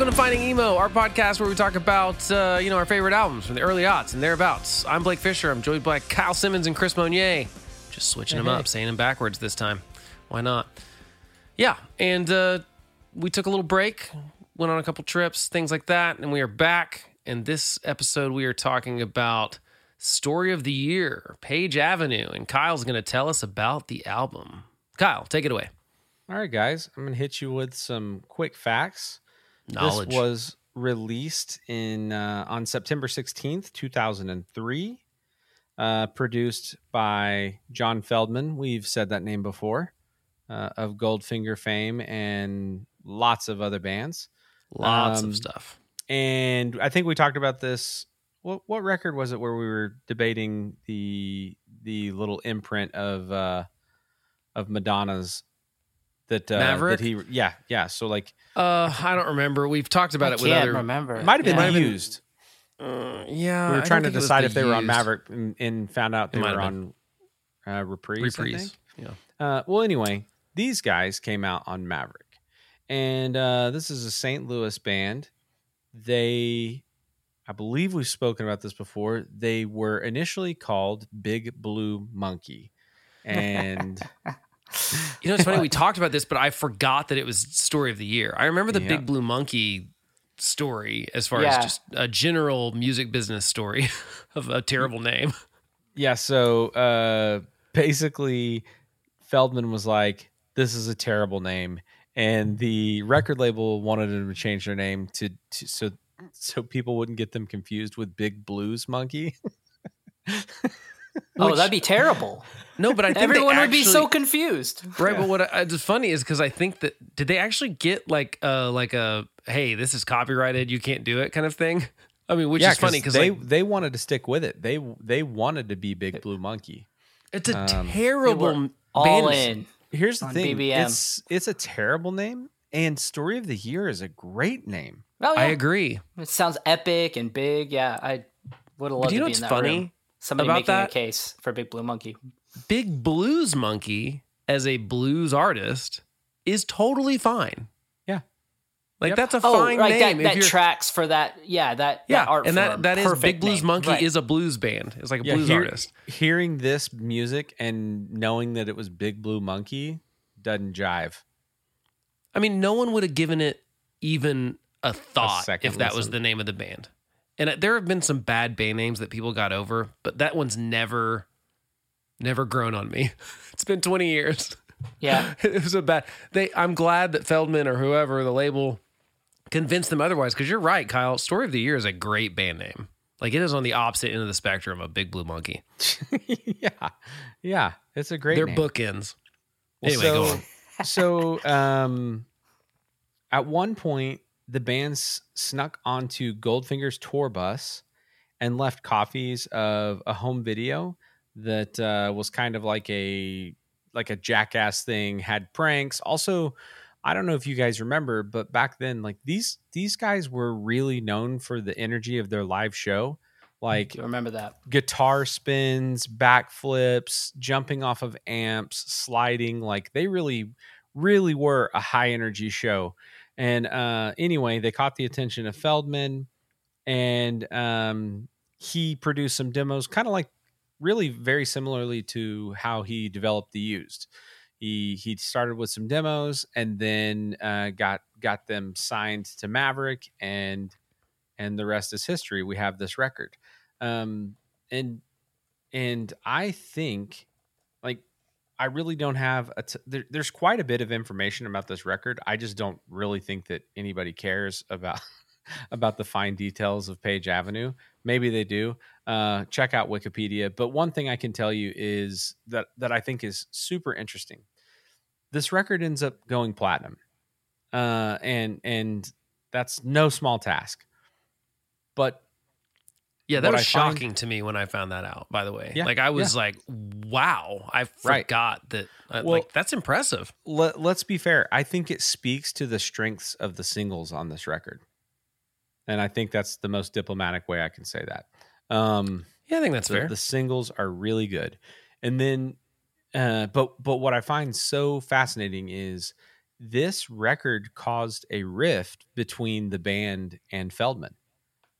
Welcome to Finding Emo, our podcast where we talk about uh, you know our favorite albums from the early aughts and thereabouts. I'm Blake Fisher. I'm joined by Kyle Simmons and Chris Monier. Just switching them up, saying them backwards this time. Why not? Yeah, and uh, we took a little break, went on a couple trips, things like that, and we are back. And this episode, we are talking about Story of the Year, Page Avenue, and Kyle's going to tell us about the album. Kyle, take it away. All right, guys, I'm going to hit you with some quick facts. Knowledge. This was released in uh, on September 16th, 2003. Uh, produced by John Feldmann. We've said that name before uh, of Goldfinger fame and lots of other bands. Lots Um, of stuff. And I think we talked about this. What what record was it where we were debating the the little imprint of uh, of Madonna's that uh, Maverick? that he yeah yeah so like Uh, I don't remember. We've talked about I it with can't other. remember. it might have been Might have been- used. Uh, yeah, we I were trying to think it was decide if they were on Maverick and, and found out they were on uh, reprise. I reprise. think. Yeah. Uh, well, anyway, these guys came out on Maverick, and uh, this is a St. Louis band. They, I believe we've spoken about this before. They were initially called Big Blue Monkey, and You know, it's funny. we talked about this, but I forgot that it was story of the year. I remember the Yeah. Big Blue Monkey story as far Yeah. as just a general music business story of a terrible name. yeah. So uh, basically, Feldmann was like, "This is a terrible name." And the record label wanted them to change their name to, to so so people wouldn't get them confused with Big Blues Monkey. oh, Which- that'd be terrible. No, but I think they Everyone would be so confused. right. But what I, it's funny is because I think that did they actually get like uh like a hey this is copyrighted you can't do it kind of thing. I mean, which is funny because they like they wanted to stick with it. They they wanted to be Big Blue Monkey. it's a um, terrible All band. in. Here's the On thing: BBM. it's it's a terrible name, and Story of the Year is a great name. Oh, yeah. I agree. It sounds epic and big. Yeah, I would have loved But do you to know be what's funny room. Somebody about making that? a case for Big Blue Monkey. Big Blues Monkey as a blues artist is totally fine. Yeah. Like Yep. that's a Oh, fine right. name. That, that tracks for that. Yeah, that, yeah, that art and that form. that is Perfect Big Blues name. Monkey Right. is a blues band. It's like a Yeah, blues hear- artist. Hearing this music and knowing that it was Big Blue Monkey doesn't jive. I mean, no one would have given it even a thought second if that was the name of the band. And there have been some bad band names that people got over, but that one's never, never grown on me. It's been 20 years. Yeah. it was a bad. They. I'm glad that Feldmann or whoever the label convinced them otherwise. Because you're right, Kyle. Story of the Year is a great band name. Like it is on the opposite end of the spectrum of Big Blue Monkey. yeah, yeah, it's a great. They're name. bookends. Well, Anyway, go on. so, um, at one point, the band snuck onto Goldfinger's tour bus and left copies of a home video that uh, was kind of like a like a jackass thing. Had pranks. Also, I don't know if you guys remember, but back then, like these these guys were really known for the energy of their live show. Like remember that? guitar spins, backflips, jumping off of amps, sliding. Like they really, really were a high energy show. And uh, anyway, they caught the attention of Feldmann, and um, he produced some demos, kind of like really very similarly to how he developed the used. He he started with some demos and then uh, got got them signed to Maverick and and the rest is history. We have this record, um, and and I think I really don't have a t- there, there's quite a bit of information about this record. I just don't really think that anybody cares about about the fine details of Page Avenue. Maybe they do. Uh, check out Wikipedia. But one thing I can tell you is that that I think is super interesting. This record ends up going platinum, uh, and and that's no small task. But Yeah, that was I find- shocking to me when I found that out. By the way, Yeah, like I was like, "Wow!" I Right. forgot that. Uh, Well- like that's impressive. let, let's be fair. I think it speaks to the strengths of the singles on this record. And I think that's the most diplomatic way I can say that. Um, Yeah, I think that's the, fair. the singles are really good. And then, uh, but but what I find so fascinating is this record caused a rift between the band and Feldmann.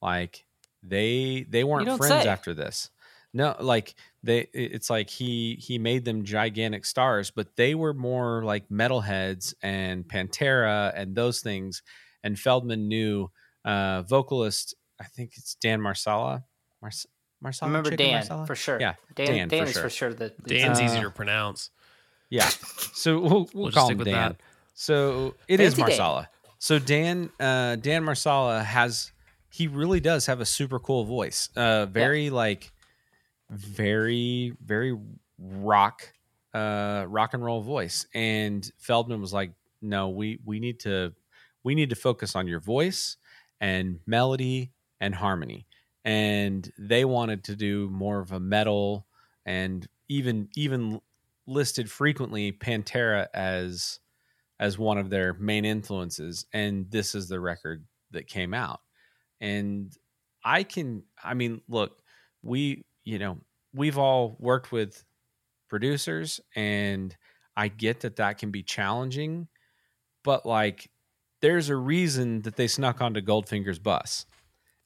Like they they weren't friends say. after this. No, like they it's like he he made them gigantic stars, but they were more like metalheads and Pantera and those things. And Feldmann knew uh vocalist, I think it's Dan Marsala. Mars- I Marsala remember Chicken Dan Marsala? for sure. Yeah, Dan. Dan Dan, for is sure. for sure the the- Dan's Uh, easier to pronounce. Yeah. So we'll, we'll, just call stick him with Dan. that. So it is Fancy Dan. Marsala. So Dan uh Dan Marsala has he really does have a super cool voice. Uh very like very very rock uh rock and roll voice. And Feldmann was like, "No, we we need to we need to focus on your voice and melody and harmony." And they wanted to do more of a metal and even even listed frequently Pantera as as one of their main influences and this is the record that came out and i can i mean look we you know we've all worked with producers and i get that that can be challenging but like there's a reason that they snuck onto goldfinger's bus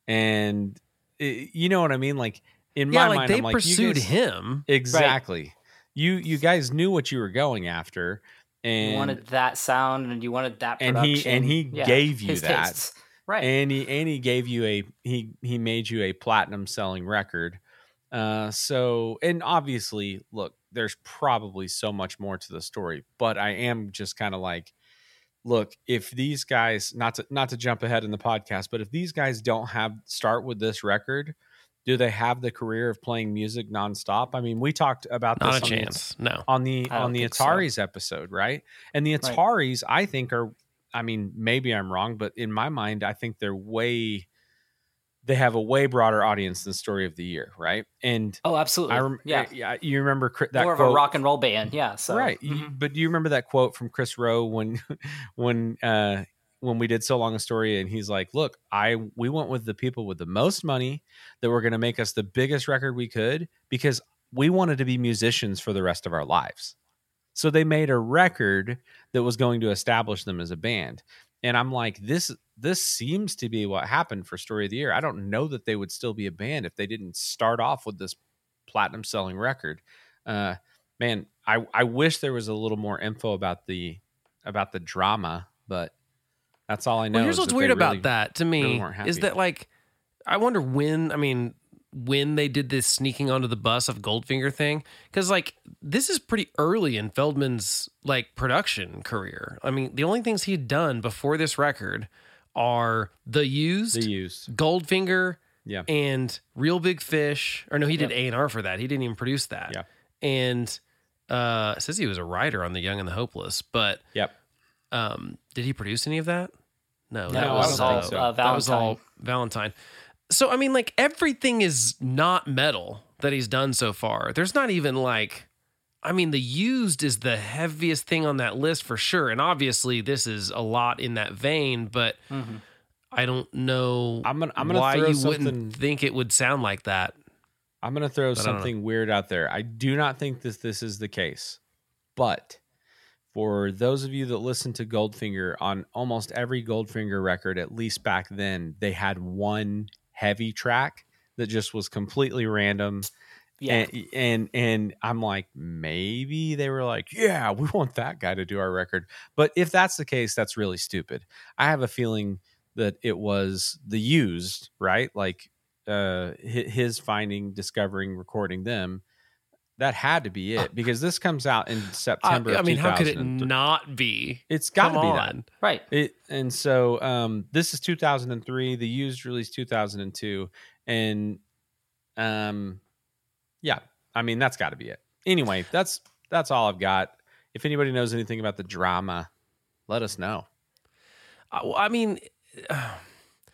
and it, you know what i mean like in Yeah, my like mind they I'm like, you pursued guys- him. exactly you you guys knew what you were going after and you wanted that sound and you wanted that and he- and he Yeah, gave you his that. tastes. Right. and he and he gave you a he he made you a platinum selling record uh so and obviously look there's probably so much more to the story but i am just kind of like look if these guys not to not to jump ahead in the podcast but if these guys don't have start with this record do they have the career of playing music nonstop i mean we talked about Not this a on the- chance. No. on the on the think so. Ataris episode, right? And the Right. Ataris, I think are, I mean, maybe I'm wrong, but in my mind, I think they're way, they have a way broader audience than Story of the Year, right? And oh, absolutely. I rem- yeah. yeah, you remember that More quote, of a rock and roll band. Yeah. So right? mhm. but do you remember that quote from Kris Roe when, when, uh, when we did So Long Astoria and he's like look i we went with the people with the most money that were going to make us the biggest record we could because we wanted to be musicians for the rest of our lives so they made a record that was going to establish them as a band. And i'm like this this seems to be what happened for story of the year. I don't know that they would still be a band if they didn't start off with this platinum selling record. Uh man i i wish there was a little more info about the about the drama but that's all i know Well, here's what's weird they about that to me weren't is that like I wonder when I mean when they did this sneaking onto the bus of Goldfinger thing because like this is pretty early in Feldmann's like production career. I mean the only things he'd done before this record are the used, they used Goldfinger, yeah and Real Big Fish. Or no, he did A and R for that. He didn't even produce that. Yeah. and uh, it says he was a writer on The Young and the Hopeless, but yep um, did he produce any of that? No, No, that was all so. uh, that was all Valentine. So I mean, like everything is not metal that he's done so far. There's not even like, I mean, the used is the heaviest thing on that list for sure, and obviously this is a lot in that vein. But Mhm. I don't know i'm gonna i'm gonna why throw you wouldn't think it would sound like that. I'm going to throw But I don't know. something weird out there. I do not think that this is the case. But for those of you that listen to Goldfinger on almost every Goldfinger record, at least back then, they had one heavy track that just was completely random. Yeah. And, and and I'm like, maybe they were like, yeah, we want that guy to do our record. But if that's the case, that's really stupid. I have a feeling that it was the used, right? Like uh his finding, discovering, recording them. That had to be it because this comes out in September. I of mean, how could it not be? It's got to be on. that. right. It and so um this is 2003, the used release 2002 and um yeah, I mean that's got to be it. Anyway, that's that's all I've got. If anybody knows anything about the drama, let us know. I, well, I mean,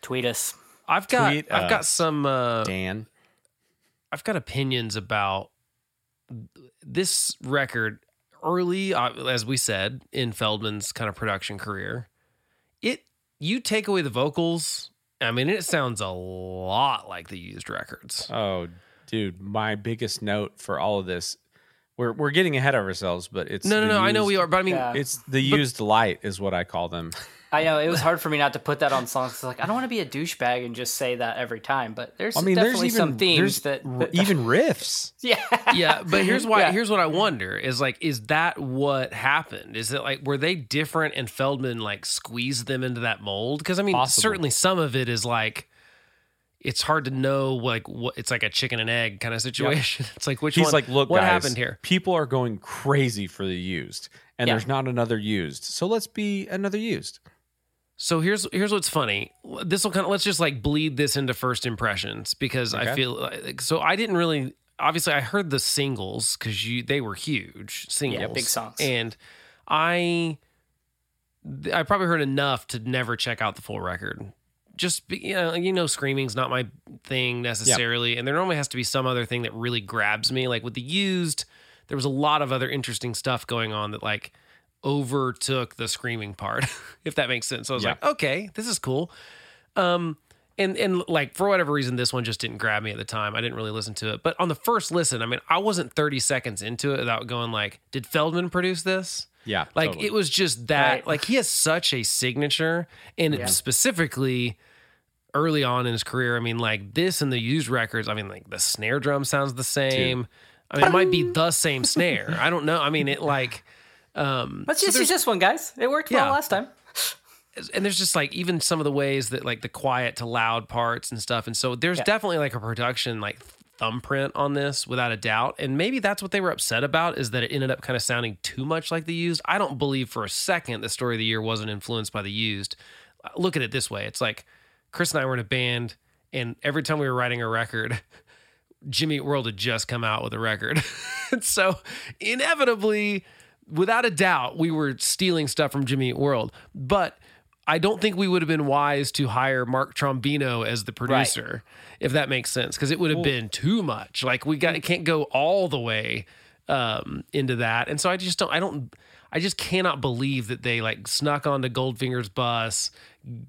Tweet us. I've got Tweet I've got some uh, Dan. I've got opinions about this record early, uh, as we said, in Feldmann's kind of production career. It you take away the vocals, I mean, it sounds a lot like the used records. Oh, dude, my biggest note for all of this we're we're getting ahead of ourselves, but it's No, no, the no. I know we are, but I mean, Yeah. It's the used light is what I call them. I know it was hard for me not to put that on songs. 'cause, like I don't want to be a douchebag and just say that every time, but there's I mean, there's definitely even some themes that, that- even riffs. yeah yeah, but here's why. Yeah. Here's what I wonder is like, is that what happened? Is it like were they different and Feldmann like squeezed them into that mold? Because I mean, Possible. certainly some of it is like. It's hard to know, like what it's like a chicken and egg kind of situation. It's like which He's one? like, look, what guys, happened here? People are going crazy for the used, and Yeah. there's not another used. So let's be another used. So here's here's what's funny. This will kind of let's just like bleed this into first impressions because I feel uh, like, so I didn't really obviously I heard the singles because you they were huge singles, big songs. and I I probably heard enough to never check out the full record. Just be, you know, you know, screaming's not my thing necessarily, and there normally has to be some other thing that really grabs me. Like with the used, there was a lot of other interesting stuff going on that like overtook the screaming part, if that makes sense. So I was Yeah. like, okay, this is cool. Um, and and like for whatever reason, this one just didn't grab me at the time. I didn't really listen to it. But on the first listen, I mean, I wasn't 30 seconds into it without going like, did Feldmann produce this? Yeah, Like totally. it was just that. Right. Like he has such a signature, and Yeah. specifically early on in his career. I mean, like this and the used records. I mean, like the snare drum sounds the same. I mean, it might be the same snare. I don't know. I mean, it like. Um, let's so just there's- use this one guys. It worked well last time. And there's just like even some of the ways that like the quiet to loud parts and stuff. And so there's Yeah. definitely like a production like thumbprint on this without a doubt. And maybe that's what they were upset about is that it ended up kind of sounding too much like the used. I don't believe for a second the story of the year wasn't influenced by the used. Uh, look at it this way. It's like chris and i were in a band and every time we were writing a record Jimmy World had just come out with a record. and so inevitably, without a doubt, we were stealing stuff from Jimmy Eat World. But I don't think we would have been wise to hire Mark Trombino as the producer, if that makes sense, because it would have been too much. Like we got can't go all the way um, into that. And so I just don't I don't I just cannot believe that they like snuck onto Goldfinger's bus,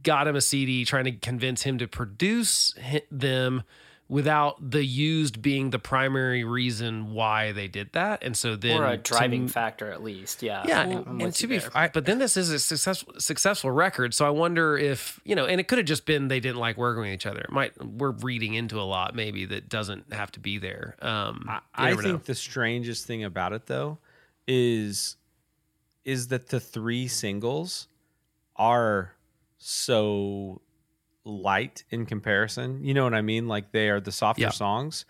got him a CD trying to convince him to produce them without the used being the primary reason why they did that. And so then or a driving m- factor at least yeah yeah, I'm and, and to be, there. I, but then this is a successful successful record, so I wonder if you know, and it could have just been they didn't like working with each other. It might we're reading into a lot maybe that doesn't have to be there. Um, you I think know. the strangest thing about it though is is that the three singles are so light in comparison. You know what I mean? Like they are the softer Yeah. songs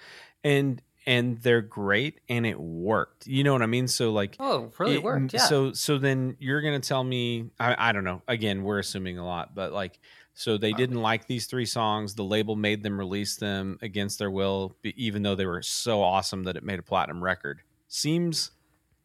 and and they're great and it worked. You know what I mean? So like oh really it- worked yeah So so then you're gonna tell me I, I don't know. Again, we're assuming a lot, but like so they didn't like these three songs. The label made them release them against their will, even though they were so awesome that it made a platinum record. Seems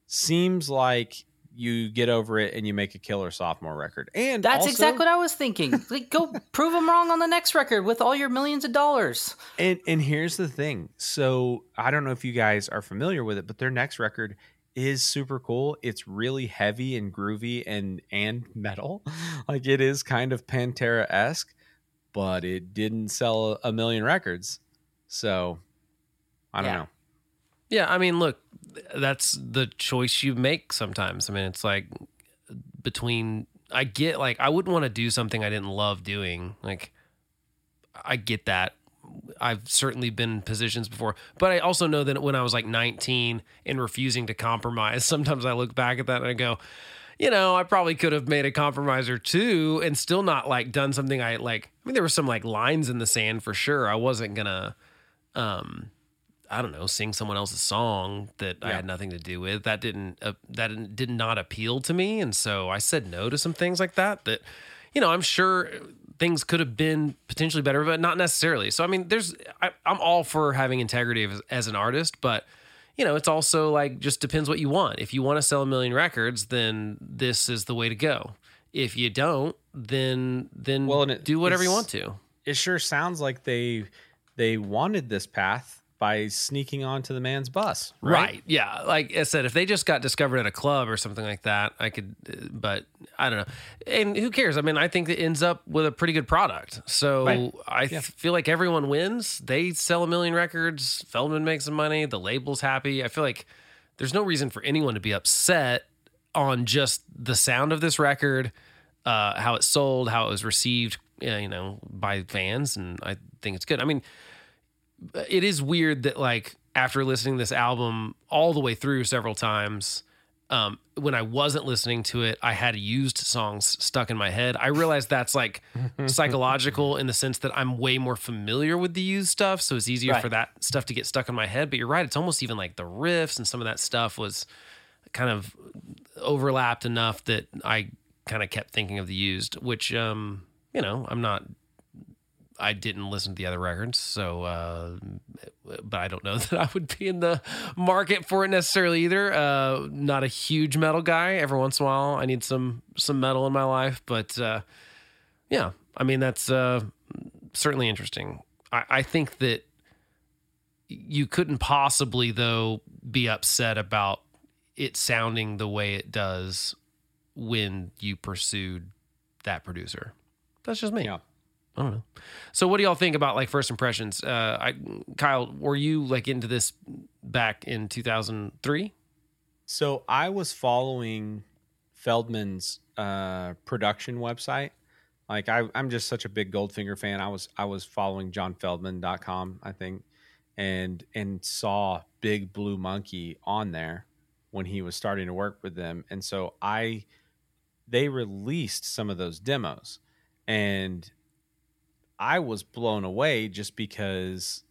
seems like you get over it and you make a killer sophomore record. And that's also- exactly what I was thinking. Like, go prove them wrong on the next record with all your millions of dollars. And and here's the thing. So I don't know if you guys are familiar with it, but their next record is super cool. It's really heavy and groovy and and metal. Like it is kind of Pantera esque, but it didn't sell a million records. So I don't Yeah. know. Yeah, I mean, look, that's the choice you make sometimes. I mean, it's like between I get like I wouldn't want to do something I didn't love doing. Like I get that. I've certainly been in positions before, but I also know that when I was like 19 and refusing to compromise, sometimes I look back at that and I go, you know, I probably could have made a compromise or two and still not like done something I like. I mean, there were some like lines in the sand for sure. I wasn't gonna, um, I don't know, sing someone else's song that I had nothing to do with. That didn't uh, that didn't- did not appeal to me, and so I said no to some things like that. That you know, I'm sure things could have been potentially better, but not necessarily. So I mean, there's I, I'm all for having integrity as, as an artist, but you know, it's also like just depends what you want. If you want to sell a million records, then this is the way to go. If you don't, then then Well, and it- do whatever you want to. It sure sounds like they they wanted this path by sneaking onto the man's bus. Right. Right. Yeah. Like I said, if they just got discovered at a club or something like that, I could, uh, but I don't know. And who cares? I mean, I think it ends up with a pretty good product. So Right. I th- feel like everyone wins. They sell a million records. Feldmann makes some money. The label's happy. I feel like there's no reason for anyone to be upset on just the sound of this record, uh, how it sold, how it was received, uh, you know, by fans, and I think it's good. I mean, it is weird that like after listening to this album all the way through several times, um, when I wasn't listening to it, I had used songs stuck in my head. I realized that's like psychological in the sense that I'm way more familiar with the used stuff, so it's easier Right. for that stuff to get stuck in my head. But you're right; it's almost even like the riffs and some of that stuff was kind of overlapped enough that I kind of kept thinking of the used, which um, you know, I'm not I didn't listen to the other records, so uh, but I don't know that I would be in the market for it necessarily either. Uh, not a huge metal guy. Every once in a while, I need some some metal in my life, but uh, yeah, I mean that's uh, certainly interesting. I, I think that you couldn't possibly though be upset about it sounding the way it does when you pursued that producer. That's just me. Yeah. I don't know. So, what do y'all think about like first impressions? Uh, I, Kyle, were you like into this back in 2003? So I was following Feldmann's uh, production website. Like I, I'm just such a big Goldfinger fan. I was I was following johnfeldman.com, I think, and and saw Big Blue Monkey on there when he was starting to work with them. And so I they released some of those demos and I was blown away just because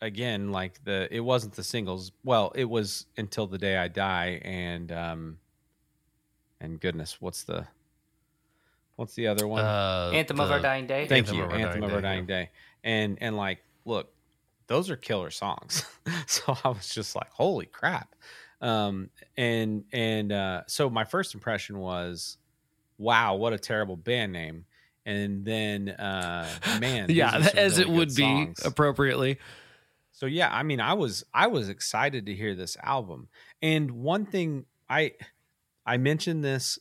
again like the it wasn't the singles. Well it was until the day i die and um and goodness what's the what's the other one? Uh, Anthem of the- Our Dying Day. thank Anthem you of Our anthem Dying of our Day, dying day. And and like look those are killer songs. So i was just like holy crap. Um and and uh so my first impression was wow what a terrible band name and then uh man yeah, as really it good would be appropriately. So yeah, I mean, I was I was excited to hear this album. And one thing I I mentioned this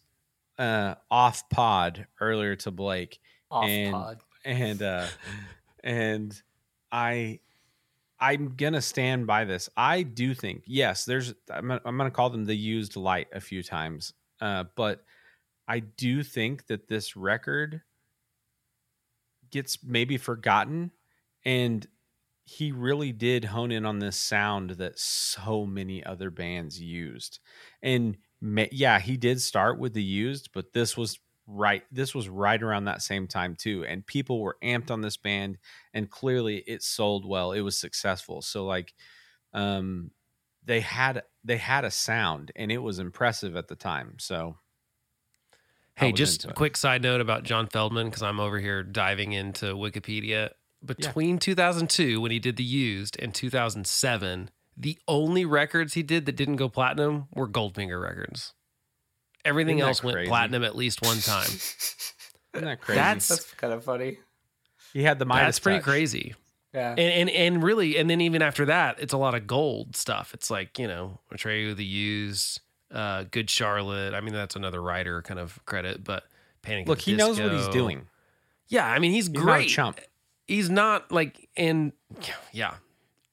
uh off pod earlier to Blake Off and- pod. and uh and I I'm gonna stand by this. I do think yes, there's I'm gonna, I'm gonna call them the used light a few times, uh, but I do think that this record gets maybe forgotten, and he really did hone in on this sound that so many other bands used, and yeah, he did start with the used, but this was right this was right around that same time too and people were amped on this band and clearly it sold well it was successful. So like um they had they had a sound and it was impressive at the time so Hey, just a quick side note about John Feldmann because I'm over here diving into Wikipedia. Between 2002, when he did The Used, and 2007, the only records he did that didn't go platinum were Goldfinger records. Everything Isn't that else went platinum at least one time. isn't that crazy That's- That's kind of funny. he had the Midas That's pretty touch. crazy. Yeah. And, and and really, and then even after that, it's a lot of gold stuff. It's like you know, Atreyu, the Used, uh, Good Charlotte. I mean, that's another writer kind of credit, but Panic! at look the he knows what he's doing Yeah, I mean, he's, he's not a great. chump he's not like and yeah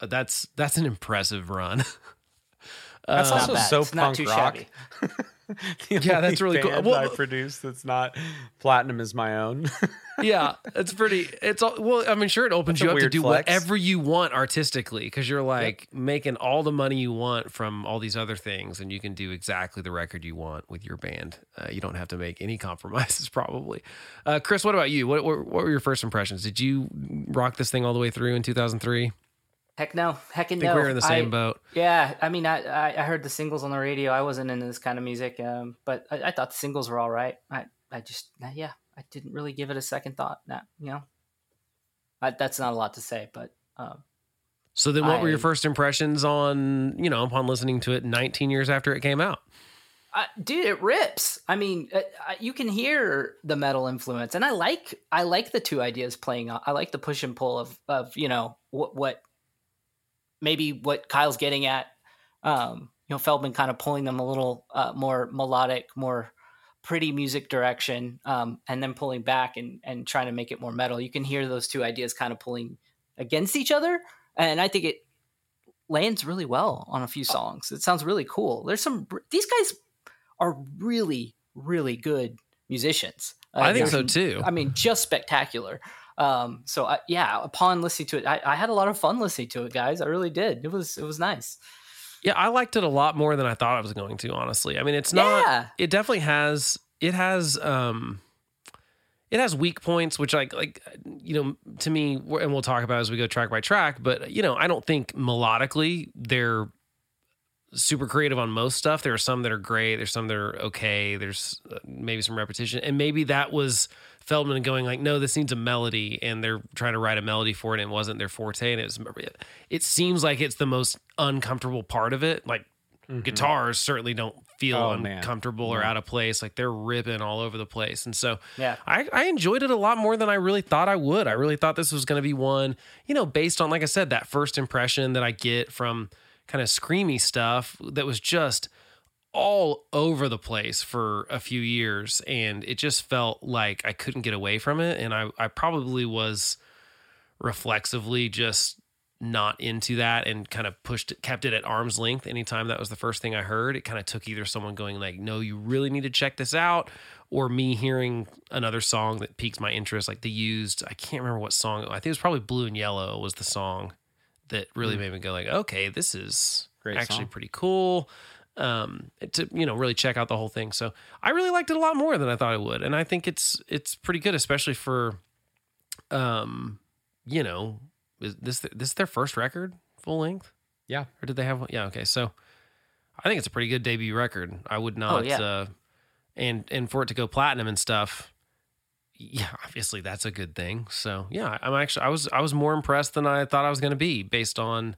that's that's an impressive run that's Uh, not also bad. so It's not punk too rock shabby. The Yeah, that's really cool. Well- i produce that's not platinum is my own. Yeah it's pretty it's all well i mean sure it opens That's you up to do flex. whatever you want artistically because you're like making all the money you want from all these other things and you can do exactly the record you want with your band. Uh, you don't have to make any compromises probably. Uh, chris what about you? What, what, what were your first impressions? Did you rock this thing all the way through in 2003 Heck no. Heck and i think no. we were in the same I- boat Yeah, I mean, I, I heard the singles on the radio. I wasn't into this kind of music, um, but I, I thought the singles were all right. I I just uh, yeah, I didn't really give it a second thought. That you know, I, that's not a lot to say, but um, So then, what were your first impressions on you know upon listening to it 19 years after it came out? I, dude, it rips. I mean, uh, you can hear the metal influence, and I like I like the two ideas playing. out. I like the push and pull of of you know what what maybe what Kyle's getting at. Um, you know, Feldmann kind of pulling them a little uh, more melodic, more pretty music direction, um, and then pulling back and and trying to make it more metal. You can hear those two ideas kind of pulling against each other, and I think it lands really well on a few songs. It sounds really cool. There's some these guys are really really good musicians. Uh, I think so too. I mean, just spectacular. Um, so I, yeah, upon listening to it, I, I, had a lot of fun listening to it, guys. I really did. It was it was nice. Yeah, I liked it a lot more than I thought I was going to. Honestly, I mean, it's not. Yeah. It definitely has. It has. um it has weak points, which like like you know to me, and we'll talk about as we go track by track. But you know, I don't think melodically they're super creative on most stuff. There are some that are great. There's some that are okay. There's uh, maybe some repetition, and maybe that was Feldmann going like, no, this needs a melody, and they're trying to write a melody for it, and it wasn't their forte, and it was. It seems like it's the most uncomfortable part of it. Like mm-hmm. guitars certainly don't feel oh, uncomfortable man. or out of place. Like they're ripping all over the place. And so yeah, I, I enjoyed it a lot more than I really thought I would. I really thought this was going to be one, you know, based on, like I said, that first impression that I get from kind of screamy stuff that was just all over the place for a few years. And it just felt like I couldn't get away from it. And I, I probably was reflexively just not into that and kind of pushed it, kept it at arm's length anytime that was the first thing I heard. It kind of took either someone going like, "No, you really need to check this out," or me hearing another song that piques my interest, like the used. I can't remember what song. I think it was probably "Blue and Yellow" was the song that really mm. made me go like, "Okay, this is Great actually song. pretty cool." Um, to you know really check out the whole thing. So I really liked it a lot more than I thought I would, and I think it's it's pretty good, especially for, um, you know is this this is their first record full length? Yeah. Or did they have one? Yeah. Okay. So I think it's a pretty good debut record. I would oh, not. Oh, yeah. Uh, and and for it to go platinum and stuff, yeah, obviously that's a good thing. So yeah, I'm actually I was I was more impressed than I thought I was going to be based on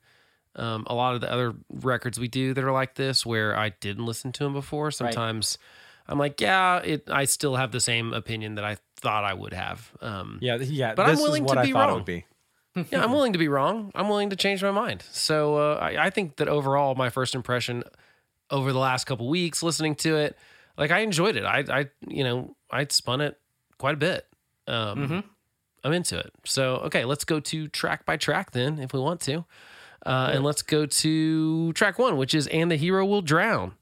um, a lot of the other records we do that are like this, where I didn't listen to them before. Sometimes right. I'm like, yeah, it. I still have the same opinion that I thought I would have. Um, yeah, yeah. But I'm willing to be wrong. Be yeah, I'm willing to be wrong. I'm willing to change my mind. So uh, I, I, think that overall, my first impression over the last couple weeks listening to it, like I enjoyed it. I, I, you know, I spun it quite a bit. Um, mm-hmm. I'm into it. So okay, let's go to track by track then, if we want to, uh, and let's go to track one, which is "And the Hero Will Drown."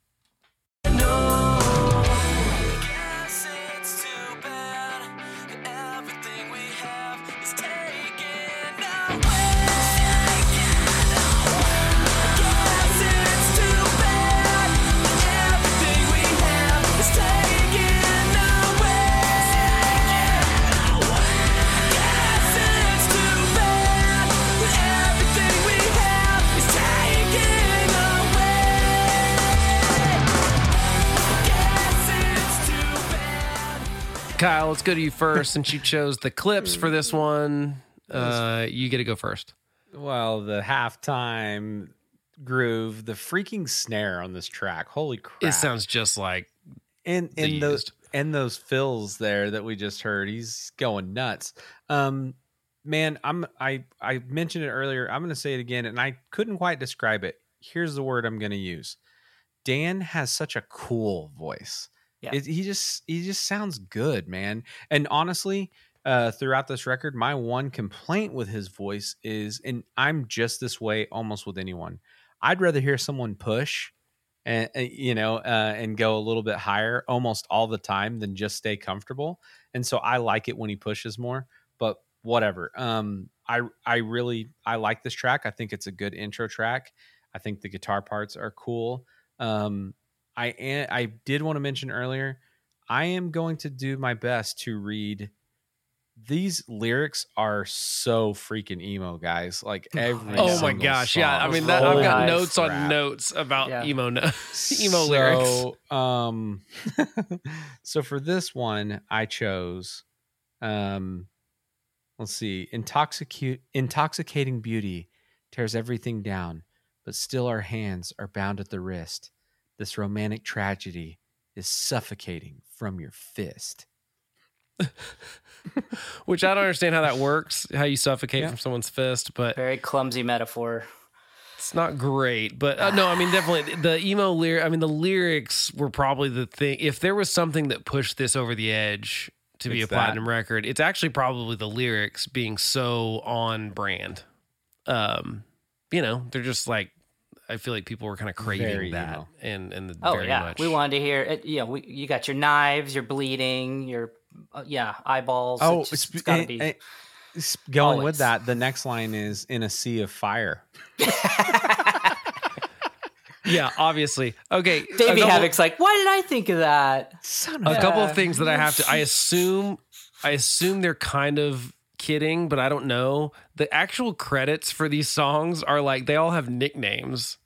Kyle, let's go to you first since you chose the clips for this one. Uh, you get to go first. Well, the halftime groove, the freaking snare on this track. Holy crap. It sounds just like and and those and those fills there that we just heard. He's going nuts. Um man, I'm I I mentioned it earlier. I'm going to say it again and I couldn't quite describe it. Here's the word I'm going to use. Dan has such a cool voice. Yeah. It, he just he just sounds good, man. And honestly, uh, throughout this record, my one complaint with his voice is, and I'm just this way almost with anyone. I'd rather hear someone push and you know uh, and go a little bit higher almost all the time than just stay comfortable and so i like it when he pushes more but whatever um i i really i like this track i think it's a good intro track i think the guitar parts are cool um I am, I did want to mention earlier, I am going to do my best to read these lyrics are so freaking emo, guys. Like every oh my gosh, song. yeah. I mean, that, I've got notes crap. on notes about yeah. emo emo so, lyrics. Um, so for this one, I chose, um, let's see, intoxicate, intoxicating beauty tears everything down, but still our hands are bound at the wrist. This romantic tragedy is suffocating from your fist. Which I don't understand how that works, how you suffocate yeah. from someone's fist, but very clumsy metaphor. It's not great, but uh, no, I mean definitely the emo lyric. I mean the lyrics were probably the thing. If there was something that pushed this over the edge to it's be a platinum that. record, it's actually probably the lyrics being so on brand. Um, you know, they're just like I feel like people were kind of craving Very that, emo. and and Oh very yeah, much. we wanted to hear it. You know, we, you got your knives, you're bleeding, your uh, yeah eyeballs. Oh, it's, just, sp- it's gotta and- be. and s- going Always. with that. The next line is in a sea of fire. yeah, obviously. Okay, Davey couple- Havok's like, why did I think of that? Son a couple of things that I have to. I assume, I assume they're kind of kidding, but I don't know. The actual credits for these songs are like they all have nicknames.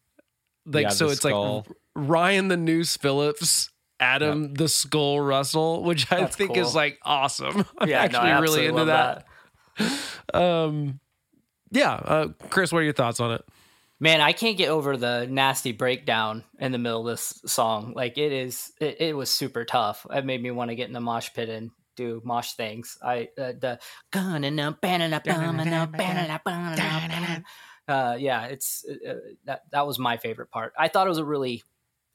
Like Yeah, so, it's skull. like Ryan the Noose Phillips, Adam the Skull Russell, which I That's think is like awesome. I'm yeah, actually no, really into love that. Um, yeah, uh, Chris, what are your thoughts on it? Man, I can't get over the nasty breakdown in the middle of this song. Like it is, it, it was super tough. It made me want to get in the mosh pit and do mosh things. I uh, the uh, yeah, it's uh, uh, that that was my favorite part. I thought it was a really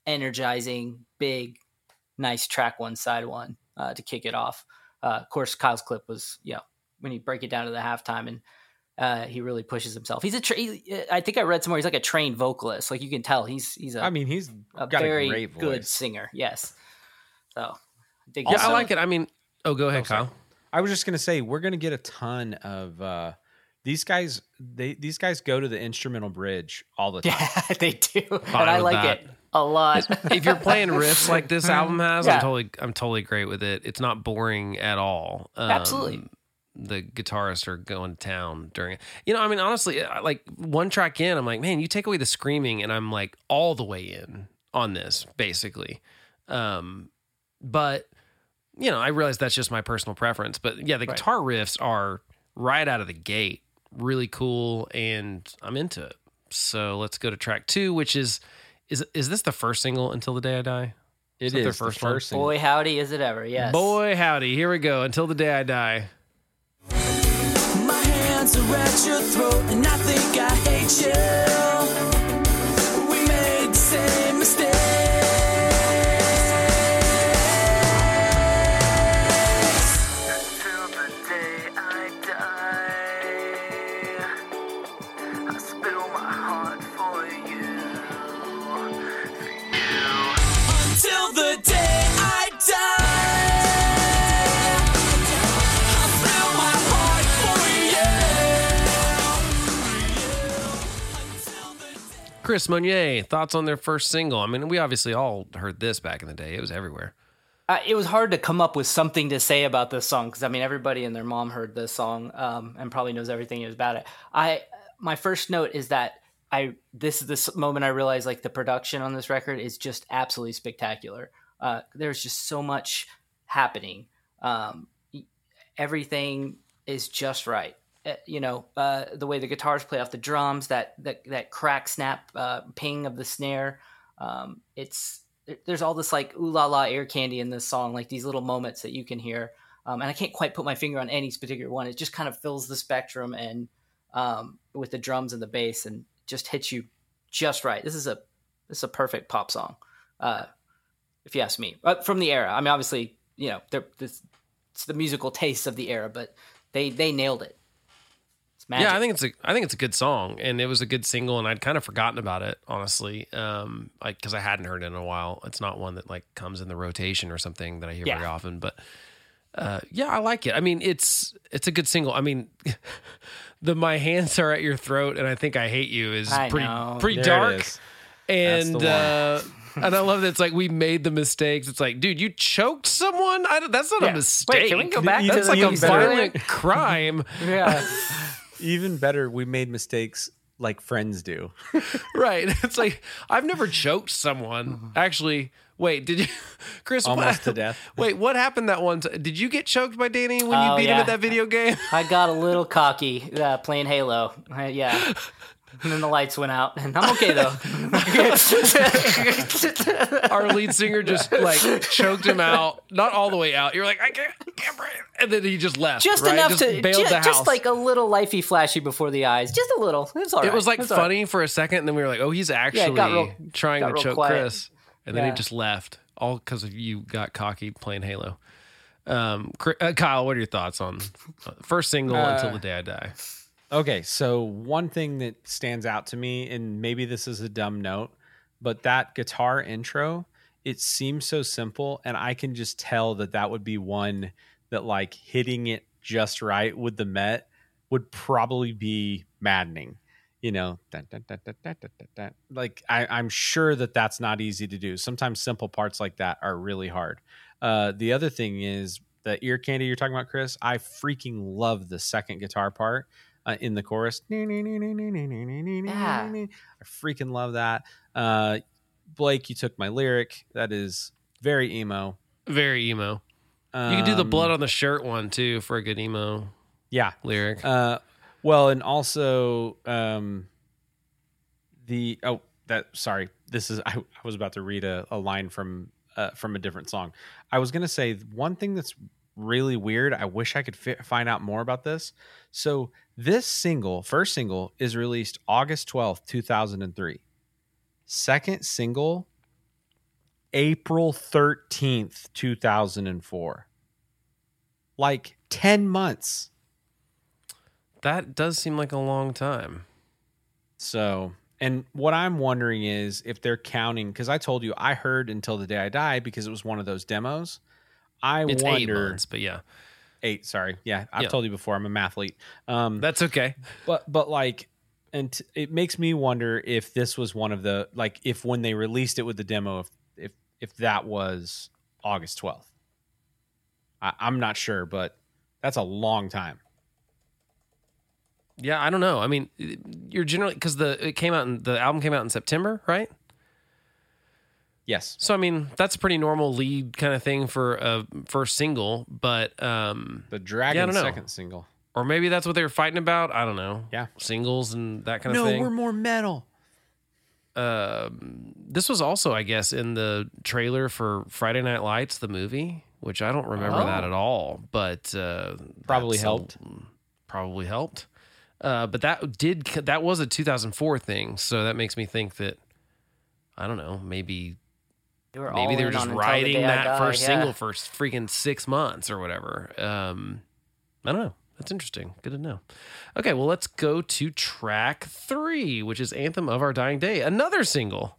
energizing, big, nice track one side one uh, to kick it off. Uh, of course, Kyle's clip was you know when you break it down to the halftime and uh, he really pushes himself. He's a tra- he- I think I read somewhere he's like a trained vocalist. Like you can tell he's he's a, I mean, he's a got very a great good singer. Yes. So dig Yeah, that. I like it. I mean, oh, go ahead, Oh. Kyle. I was just gonna say we're gonna get a ton of uh, these guys. They these guys go to the instrumental bridge all the time. Yeah, they do, and I like that. it a lot. if you're playing riffs like this album has, Yeah. I'm totally I'm totally great with it. It's not boring at all. Um, Absolutely. The guitarists are going to town during it. You know, I mean, honestly, like one track in, I'm like, man, you take away the screaming, and I'm like all the way in on this, basically. Um, but you know, I realize that's just my personal preference. But yeah, the Right. guitar riffs are right out of the gate, really cool, and I'm into it. So let's go to track two, which is is is this the first single until the day I die? It Is that their is the first first single. Boy, howdy, is it ever? Yes. Boy, howdy, here we go. Until the day I die. My hands are at your throat, and I think I hate you. Chris Monier, thoughts on their first single? I mean, we obviously all heard this back in the day. It was everywhere. Uh, it was hard to come up with something to say about this song because I mean everybody and their mom heard this song um, and probably knows everything about it. I my first note is that I this is this moment I realized like the production on this record is just absolutely spectacular. Uh, there's just so much happening. Um, everything is just right. Uh, you know uh, the way the guitars play off the drums, that that that crack snap uh, ping of the snare. Um, it's there's all this like ooh la la air candy in this song, like these little moments that you can hear. Um, and I can't quite put my finger on any particular one. It just kind of fills the spectrum and um, with the drums and the bass and just hits you just right. This is a this is a perfect pop song, uh, if you ask me. Uh, from the era, I mean, obviously, you know, this, it's the musical taste of the era, but they they nailed it. It's magic. Yeah, I think it's a I think it's a good song, and it was a good single, and I'd kind of forgotten about it honestly, um, like because I hadn't heard it in a while. It's not one that like comes in the rotation or something that I hear Yeah. very often, but uh, yeah, I like it. I mean, it's it's a good single. I mean, the "My Hands Are at Your Throat" and I think I hate you is I pretty know. pretty There it dark, is. That's and the uh, and I love that it's like we made the mistakes. It's like, dude, you choked someone. I don't, that's not Yeah. a Wait, mistake. can we go back to That's like a music? violent crime. yeah. Even better, we made mistakes like friends do. Right. It's like I've never choked someone. Actually, wait, did you Chris Almost what, to death. Wait, what happened that one time? Did you get choked by Danny when you Oh, beat him at that video game? I got a little cocky uh, playing Halo. Uh, yeah. And then the lights went out, and I'm okay though. Our lead singer just like choked him out, not all the way out. You're like, I can't, I can't breathe. And then he just left. just right? enough just to bailed ju- the house. just like a little lifey flashy before the eyes, just a little. It's all right. it was like It's all right. funny for a second, and then we were like, oh, he's actually got real- trying to choke quiet. Chris. And then he just left, all because of you got cocky playing Halo. Um, uh, Kyle, what are your thoughts on uh, first single Uh, until the day I die? Okay, so one thing that stands out to me, and maybe this is a dumb note, but that guitar intro, it seems so simple, and I can just tell that that would be one that like hitting it just right with the Met would probably be maddening. You know, dun, dun, dun, like I, I'm sure that that's not easy to do. Sometimes simple parts like that are really hard. Uh, the other thing is the ear candy you're talking about, Chris. I freaking love the second guitar part uh, in the chorus. Yeah. I freaking love that. Uh, Blake, you took my lyric. That is very emo. Very emo. You could do the Um, blood on the shirt one too for a good emo Yeah. lyric. Uh, well, and also um, the oh that sorry, this is I, I was about to read a, a line from uh, from a different song. I was gonna say one thing that's really weird. I wish I could fi- find out more about this. So this single, first single, is released August twelfth, two thousand and three. Second single, April thirteenth, two thousand and four. Like ten months. that does seem like a long time. So, and what I'm wondering is if they're counting because I told you I heard until the day I die because it was one of those demos. I It's wonder months, but yeah, eight. Sorry, yeah, I've Yeah. told you before I'm a mathlete. Um, that's okay. but but like, and t- it makes me wonder if this was one of the like if when they released it with the demo if if if that was August 12th. I, I'm not sure, but that's a long time. Yeah, I don't know. I mean, you're generally because the it came out in the album came out in September, right? Yes. So I mean, that's a pretty normal lead kind of thing for a first single, but um, The Dragon know. second single. or maybe that's what they were fighting about. I don't know. Yeah. singles and that kind of thing. No, we're more metal. um, this was also, I guess, in the trailer for Friday Night Lights, the movie, which I don't remember Oh. that at all, but uh, Probably that's a- helped. probably helped. Uh, but that did that was a 2004 thing, so that makes me think that I don't know, maybe They were maybe they were just on Until the writing that first yeah. single for freaking six months or whatever. Um, I don't know. That's interesting. Good to know. Okay, well, let's go to track three, which is Anthem of Our Dying Day, another single.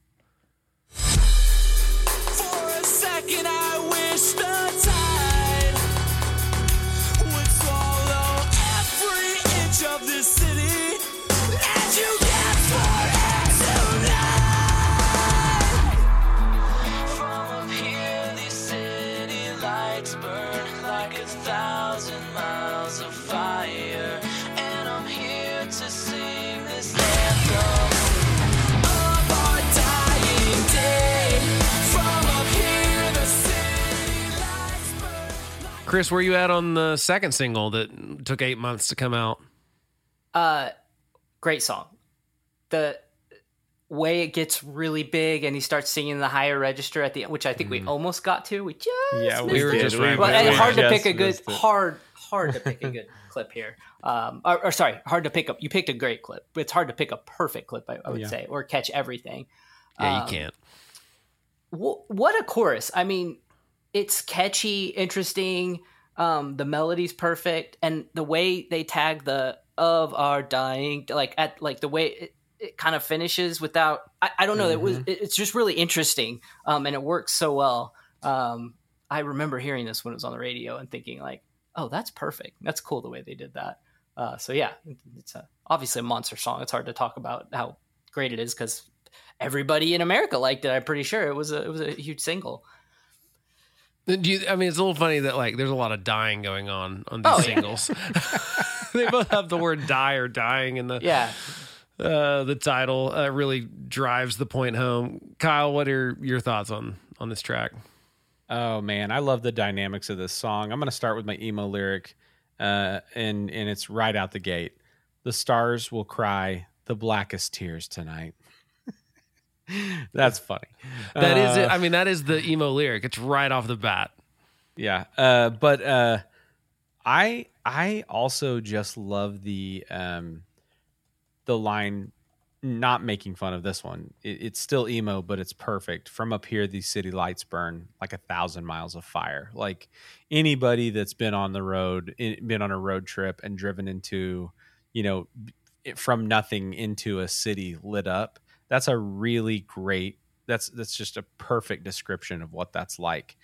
Chris, where you at on the second single that took eight months to come out? Uh, great song. The way it gets really big and he starts singing the higher register at the end, which I think we almost got to. We just Yeah, missed we were it. just right Well, there. and We hard to pick a good hard hard to pick a good clip here. Um, or, or sorry, hard to pick up. You picked a great clip, but it's hard to pick a perfect clip. I, I would Yeah. say or catch everything. Yeah, Um, you can't. Wh- what a chorus! I mean, it's catchy, interesting. Um, the melody's perfect, and the way they tag the "of our dying," like at like the way it, it kind of finishes without. I, I don't know. It was. It, it's just really interesting, um, and it works so well. Um, I remember hearing this when it was on the radio and thinking like, "Oh, that's perfect. That's cool the way they did that." Uh, so yeah, it's a, obviously a monster song. It's hard to talk about how great it is because everybody in America liked it. I'm pretty sure it was a it was a huge single. Do you, I mean, it's a little funny that like there's a lot of dying going on on these Oh, yeah. singles. they both have the word "die" or "dying" in the Yeah, uh, the title. Uh, really drives the point home. Kyle, what are your thoughts on on this track? Oh man, I love the dynamics of this song. I'm going to start with my emo lyric, uh, and and it's right out the gate. The stars will cry the blackest tears tonight. That's funny. That is Uh, it. I mean, that is the emo lyric. It's right off the bat. Yeah. Uh, but uh, I I also just love the um, the line. Not making fun of this one. It, it's still emo, but it's perfect. From up here, these city lights burn like a thousand miles of fire. Like anybody that's been on the road, been on a road trip and driven into, you know, from nothing into a city lit up. That's a really great. That's that's just a perfect description of what that's like.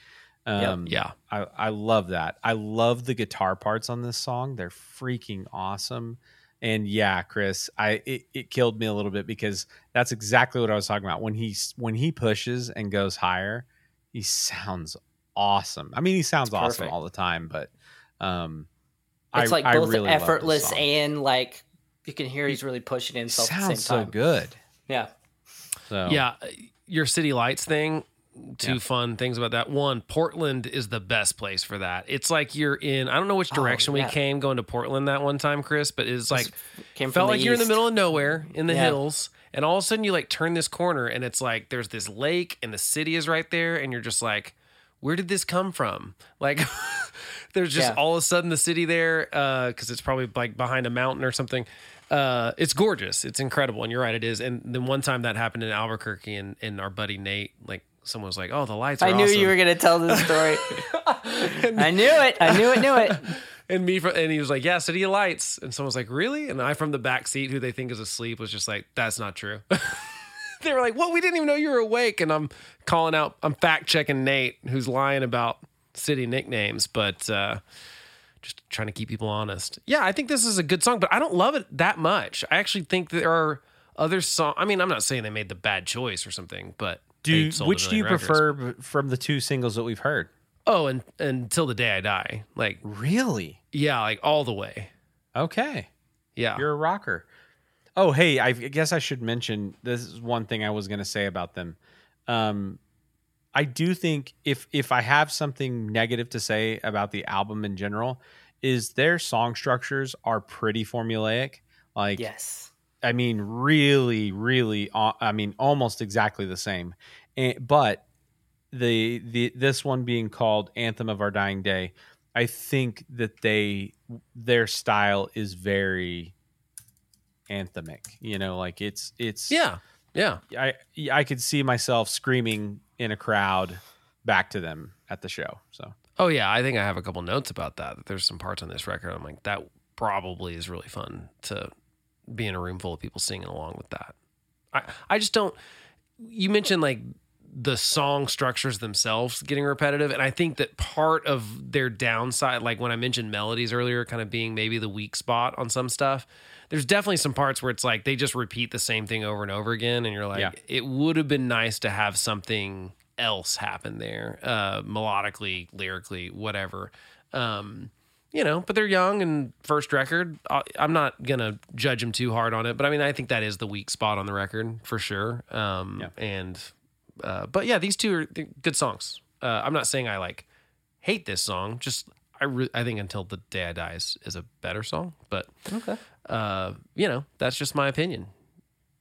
Um, Yeah. I, I love that. I love the guitar parts on this song. They're freaking awesome. And yeah, Chris, I it, it killed me a little bit because that's exactly what I was talking about. When he when he pushes and goes higher, he sounds awesome. I mean, he sounds awesome all the time, but um, It's I, like both really effortless and like you can hear he's really pushing himself at the same sounds so good. Yeah. So Yeah, your city lights thing. Two Yeah. fun things about that. One, Portland is the best place for that. It's like you're in. I don't know which Oh, direction yeah. we came going to Portland that one time, Chris, but it's like felt like you're in the middle of nowhere in the Yeah. hills, and all of a sudden you like turn this corner, and it's like there's this lake, and the city is right there, and you're just like, where did this come from? Like, there's just Yeah. all of a sudden the city there, uh, because it's probably like behind a mountain or something. Uh, it's gorgeous. It's incredible, and you're right, it is. And then one time that happened in Albuquerque, and, and our buddy Nate, like someone was like, "Oh, the lights are I knew awesome." you were gonna tell this story. I knew it. I knew it. Knew it. And me, fro- and he was like, "Yeah, City of Lights." And someone was like, "Really?" And I, from the back seat, who they think is asleep, was just like, "That's not true." they were like, "Well, we didn't even know you were awake." And I'm calling out, I'm fact checking Nate, who's lying about city nicknames, but uh, just trying to keep people honest. Yeah, I think this is a good song, but I don't love it that much. I actually think there are other songs. I mean, I'm not saying they made the bad choice or something, but do a which do you records. prefer from the two singles that we've heard? Oh, and until the day I die, like Really? yeah, like all the way. Okay. Yeah, You're a rocker. Oh, hey, I guess I should mention this is one thing I was going to say about them. Um, I do think if if I have something negative to say about the album in general, is their song structures are pretty formulaic. Like, Yes. I mean, really, really, uh, I mean, almost exactly the same. And, but the the this one being called "Anthem of Our Dying Day," I think that they their style is very anthemic. You know, like it's it's yeah, yeah. I I could see myself screaming in a crowd back to them at the show. So Oh yeah, I think I have a couple notes about that. There's some parts on this record. I'm like, that probably is really fun to be in a room full of people singing along with that. I I just don't. You mentioned like the song structures themselves getting repetitive, and I think that part of their downside, like when I mentioned melodies earlier, kind of being maybe the weak spot on some stuff. There's definitely some parts where it's like they just repeat the same thing over and over again, and you're like, Yeah. it would have been nice to have something else happen there, uh, melodically, lyrically, whatever. Um, you know, but they're young and first record. I- I'm not gonna judge them too hard on it, but I mean, I think that is the weak spot on the record for sure. Um, Yeah. and uh, but yeah, these two are good songs. Uh, I'm not saying I like hate this song. Just I re- I think until the day I die is, is a better song, but Okay. uh, you know, that's just my opinion.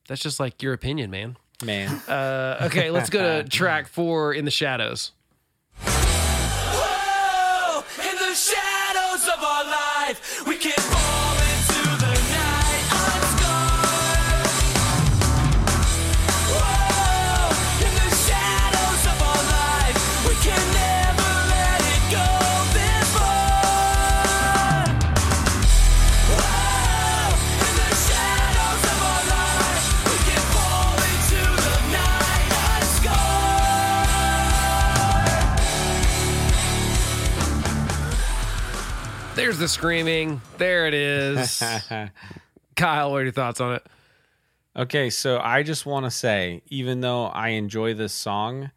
That's just like your opinion, man. man, Uh, okay, let's go to track four in the shadows. There's the screaming. There it is. Kyle, what are your thoughts on it? Okay, so I just want to say, even though I enjoy this song,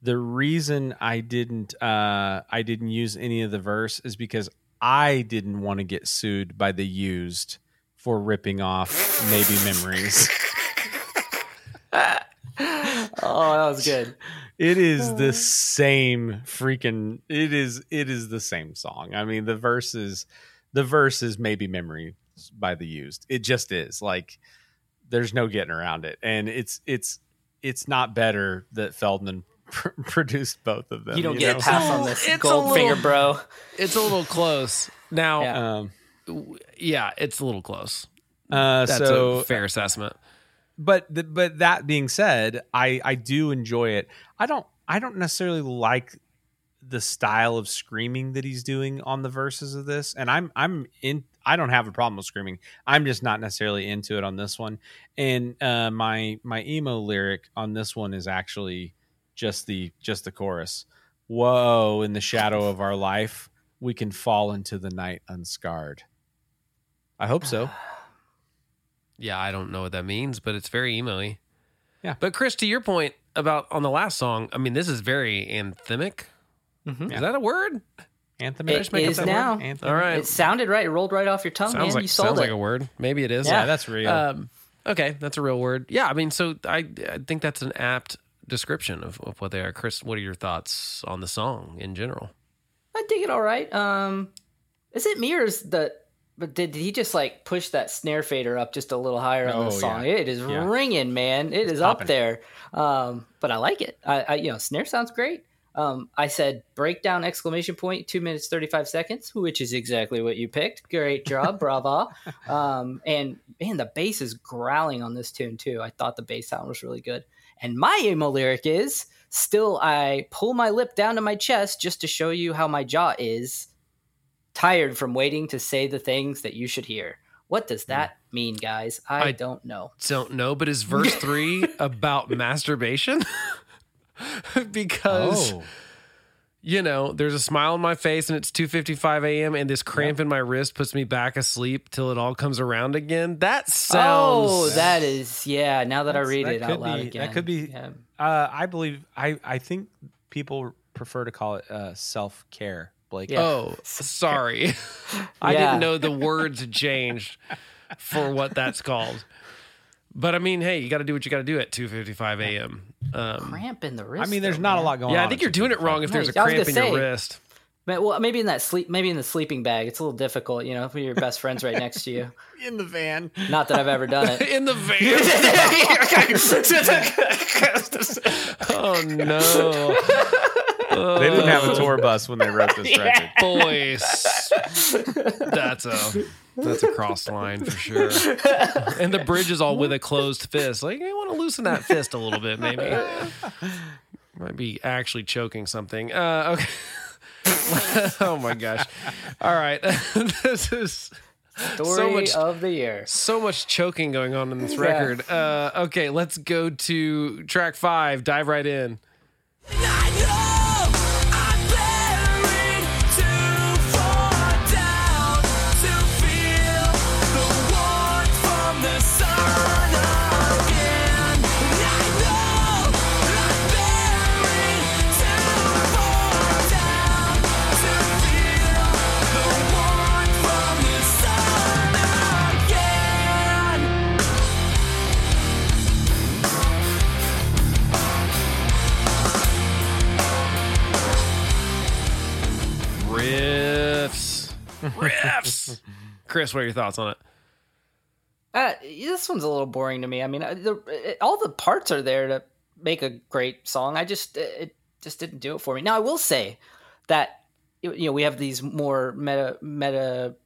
the reason I didn't uh, I didn't use any of the verse is because I didn't want to get sued by the used for ripping off maybe memories. Oh, that was good. It is the same freaking it is it is the same song. I mean the verses the verses maybe memory by the used. It just is. Like there's no getting around it. And it's it's it's not better that Feldmann pr- produced both of them. You don't get know? a pass on this It's gold little- finger, bro. It's a little close. Now, yeah, Yeah. Um it's a little close. uh That's so a fair assessment. But th- but that being said, I I do enjoy it. I don't I don't necessarily like the style of screaming that he's doing on the verses of this, and I'm I'm in I don't have a problem with screaming. I'm just not necessarily into it on this one. And uh, my my emo lyric on this one is actually just the just the chorus. Whoa! In the shadow of our life, we can fall into the night unscarred. I hope so. Yeah, I don't know what that means, but it's very emo-y. Yeah. But Chris, to your point about on the last song, I mean, this is very anthemic. Mhm. Is that a word? Anthem. It is now. Anthem. All right. It sounded right. It rolled right off your tongue, sounds man. like you sold it. sounds it. like a word. Maybe it is. Yeah, Yeah. that's real. Um, okay, that's a real word. Yeah, I mean, so I I think that's an apt description of, of what they are. Chris, what are your thoughts on the song in general? I dig it all right. Um, is it me or is the? But did, did he just like push that snare fader up just a little higher on Oh, this song? yeah. It is Yeah. ringing, man. It is up popping. there. Um, but I like it. I, I you know, snare sounds great. Um, I said breakdown exclamation point two minutes thirty five seconds, which is exactly what you picked. Great job, bravo! Um, and man, the bass is growling on this tune too. I thought the bass sound was really good. And my emo lyric is still I pull my lip down to my chest just to show you how my jaw is tired from waiting to say the things that you should hear. What does that mean, guys? I, I- don't know. Don't know, but is verse three about masturbation? because oh, you know, there's a smile on my face and it's 2:55 a.m. and this cramp in my wrist puts me back asleep till it all comes around again. That sounds oh, that is yeah. Now that I read that it out loud be- that could be- Yeah. uh, I believe I I think people prefer to call it uh, self care. Blake. Yeah. Oh, sorry. I Yeah. didn't know the words changed for what that's called. But I mean, hey, you got to do what you got to do at 2:55 a.m. Um, cramp in the wrist. I mean, there's though, not a lot going on. yeah, I think you're doing it wrong if there's a Nice. I was cramp in gonna your wrist. Man, well, maybe in that sleep, maybe in the sleeping bag, it's a little difficult. You know, if your best friend's right next to you. in the van. Not that I've ever done it. in the van. oh no, They didn't have a tour bus when they wrote this record. boys. That's a that's a cross line for sure. And the bridge is all with a closed fist. Like you want to loosen that fist a little bit, maybe. Might be actually choking something. Uh, okay. oh my gosh. All right. this is Story much- of the year. so much choking going on in this Yeah. record. Uh, okay, let's go to track five. Dive right in. Riffs. Chris, what are your thoughts on it? Uh, this one's a little boring to me. I mean, uh, the, it, all the parts are there to make a great song. I just it just didn't do it for me. Now I will say that you know we have these more meta meta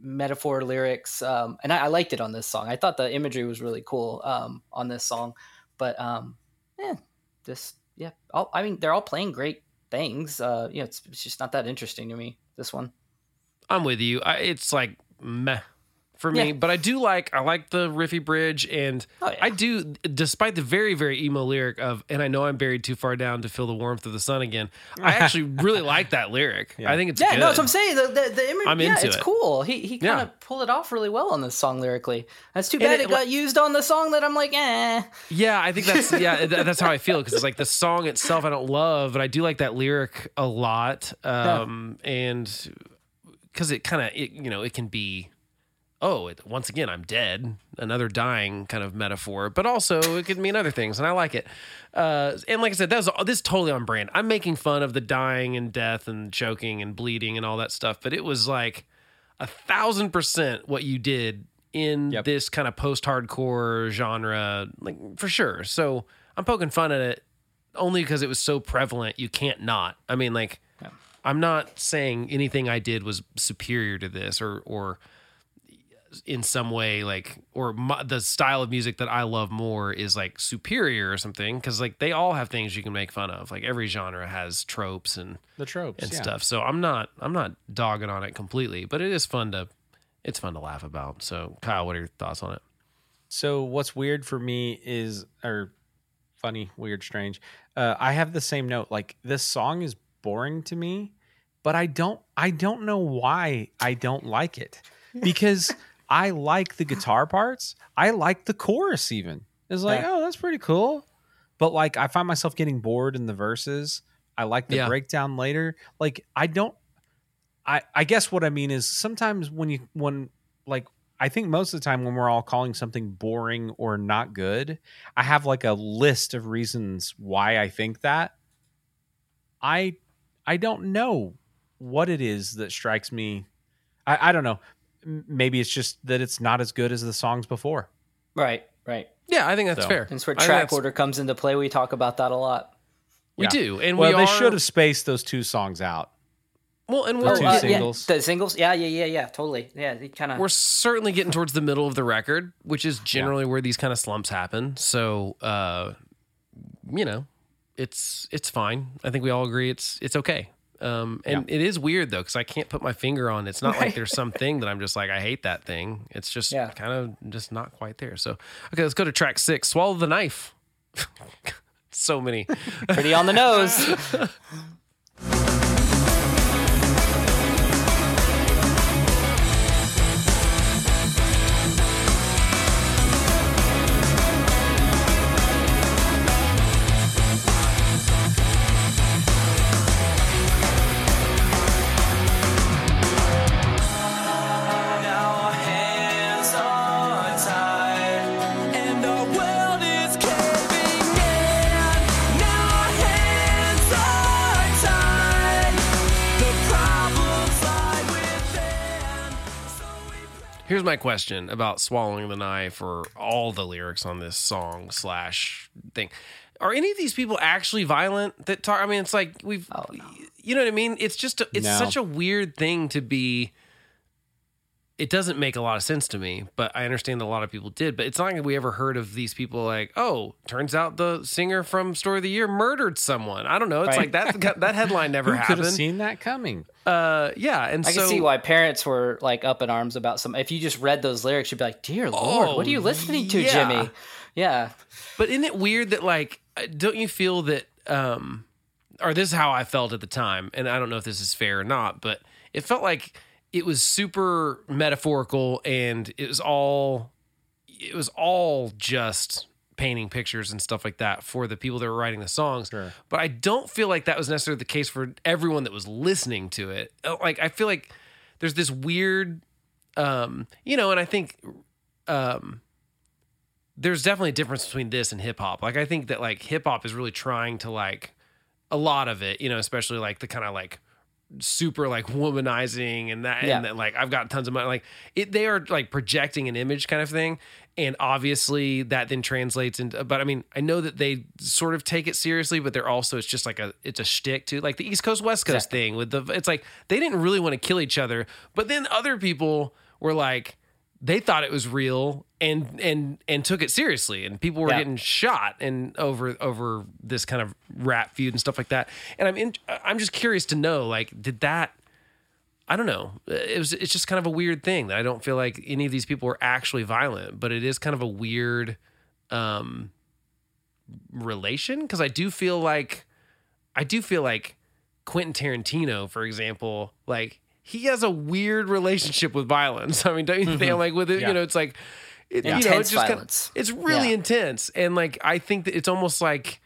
metaphor lyrics, um, and I, I liked it on this song. I thought the imagery was really cool um, on this song, but um, yeah, this yeah. All, I mean, they're all playing great things. Uh, you know, it's, it's just not that interesting to me. This one. I'm with you. I, it's like meh for me, Yeah. but I do like I like the riffy bridge, and Oh, yeah. I do, despite the very very emo lyric of "and I know I'm buried too far down to feel the warmth of the sun again." I actually really like that lyric. Yeah. I think it's Yeah, good. no, that's what I'm saying. The the, the image, I'm yeah, into it's it. cool. He he kind Yeah. of pulled it off really well on this song lyrically. That's too bad it- it, got used on the song that I'm like, eh. Yeah, I think that's yeah, th- that's how I feel because it's like the song itself I don't love, but I do like that lyric a lot, um, and because it kind of you know it can be oh it, once again I'm dead, another dying kind of metaphor, but also it could mean other things, and I like it. Uh, and like I said, that was this is totally on brand. I'm making fun of the dying and death and choking and bleeding and all that stuff, but it was like a thousand percent what you did in Yep. this kind of post-hardcore genre, like for sure. So I'm poking fun at it only because it was so prevalent. You can't not. I mean, like, I'm not saying anything I did was superior to this or or in some way like or my, the style of music that I love more is like superior or something because like they all have things you can make fun of. Like every genre has tropes and The tropes and yeah. stuff. So I'm not I'm not dogging on it completely, but it is fun to it's fun to laugh about. So, Kyle, what are your thoughts on it? So what's weird for me is, or funny, weird, strange. Uh, I have the same note. Like this song is boring to me, but I don't. I don't know why I don't like it because I like the guitar parts. I like the chorus. Even it's like, Yeah. oh, that's pretty cool. But like, I find myself getting bored in the verses. I like the Yeah. breakdown later. Like, I don't. I I guess what I mean is sometimes when you when like I think most of the time when we're all calling something boring or not good, I have like a list of reasons why I think that. I I don't know what it is that strikes me. I, I don't know. Maybe it's just that it's not as good as the songs before. Right, right. Yeah, I think that's So- fair. That's where track order comes into play. We talk about that a lot. We Yeah. do, and well, we they are, should have spaced those two songs out. Well, and the we're two uh, singles. Yeah, the singles. Yeah, yeah, yeah, yeah. Totally. Yeah, they kind of. we're certainly getting towards the middle of the record, which is generally where these kind of slumps happen. So, uh, you know, it's it's fine. I think we all agree it's it's okay. Um, and it is weird though because I can't put my finger on. It's not like there's something that I'm just like I hate that thing. It's just Yeah. kind of just not quite there. So, okay, let's go to track six. Swallow the knife. so many. pretty on the nose. Here's my question about swallowing the knife or all the lyrics on this song slash thing. Are any of these people actually violent that talk? I mean, it's like we've, oh, you know what I mean? It's just, a, it's No. such a weird thing to be. It doesn't make a lot of sense to me, but I understand that a lot of people did. But it's not like we ever heard of these people like, oh, turns out the singer from Story of the Year murdered someone. I don't know. It's Right. like that. That headline never Who could have seen that coming? uh, yeah, and I so can see why parents were like up in arms about some. If you just read those lyrics, you'd be like, "Dear Lord, what are you listening to, Oh, yeah. Jimmy?" Yeah, But isn't it weird that like uh, don't you feel that um or this is how I felt at the time and I don't know if this is fair or not, but it felt like it was super metaphorical and it was all it was all just painting pictures and stuff like that for the people that were writing the songs. Sure. But I don't feel like that was necessarily the case for everyone that was listening to it. Uh, Like I feel like there's this weird um you know and I think um there's definitely a difference between this and hip hop. Like I think that like hip hop is really trying to like a lot of it, you know, especially like the kind of like super like womanizing and that Yeah. and that like I've got tons of money like it they are like projecting an image kind of thing and obviously that then translates into but I mean I know that they sort of take it seriously but they're also it's just like a it's a shtick too like the East Coast West Coast Exactly. thing with the it's like they didn't really want to kill each other but then other people were like they thought it was real and and and took it seriously. And people were Yeah. getting shot and over over this kind of rap feud and stuff like that. And i'm in, i'm just curious to know like did that i don't know. It was it's just kind of a weird thing that i don't feel like any of these people were actually violent but it is kind of a weird um relation. Because i do feel like i do feel like quentin tarantino for example like he has a weird relationship with violence. I mean don't you think like with it Yeah. you know it's like it, you know, it's just kinda- violence. it's really Yeah. intense. And like i think that it's almost like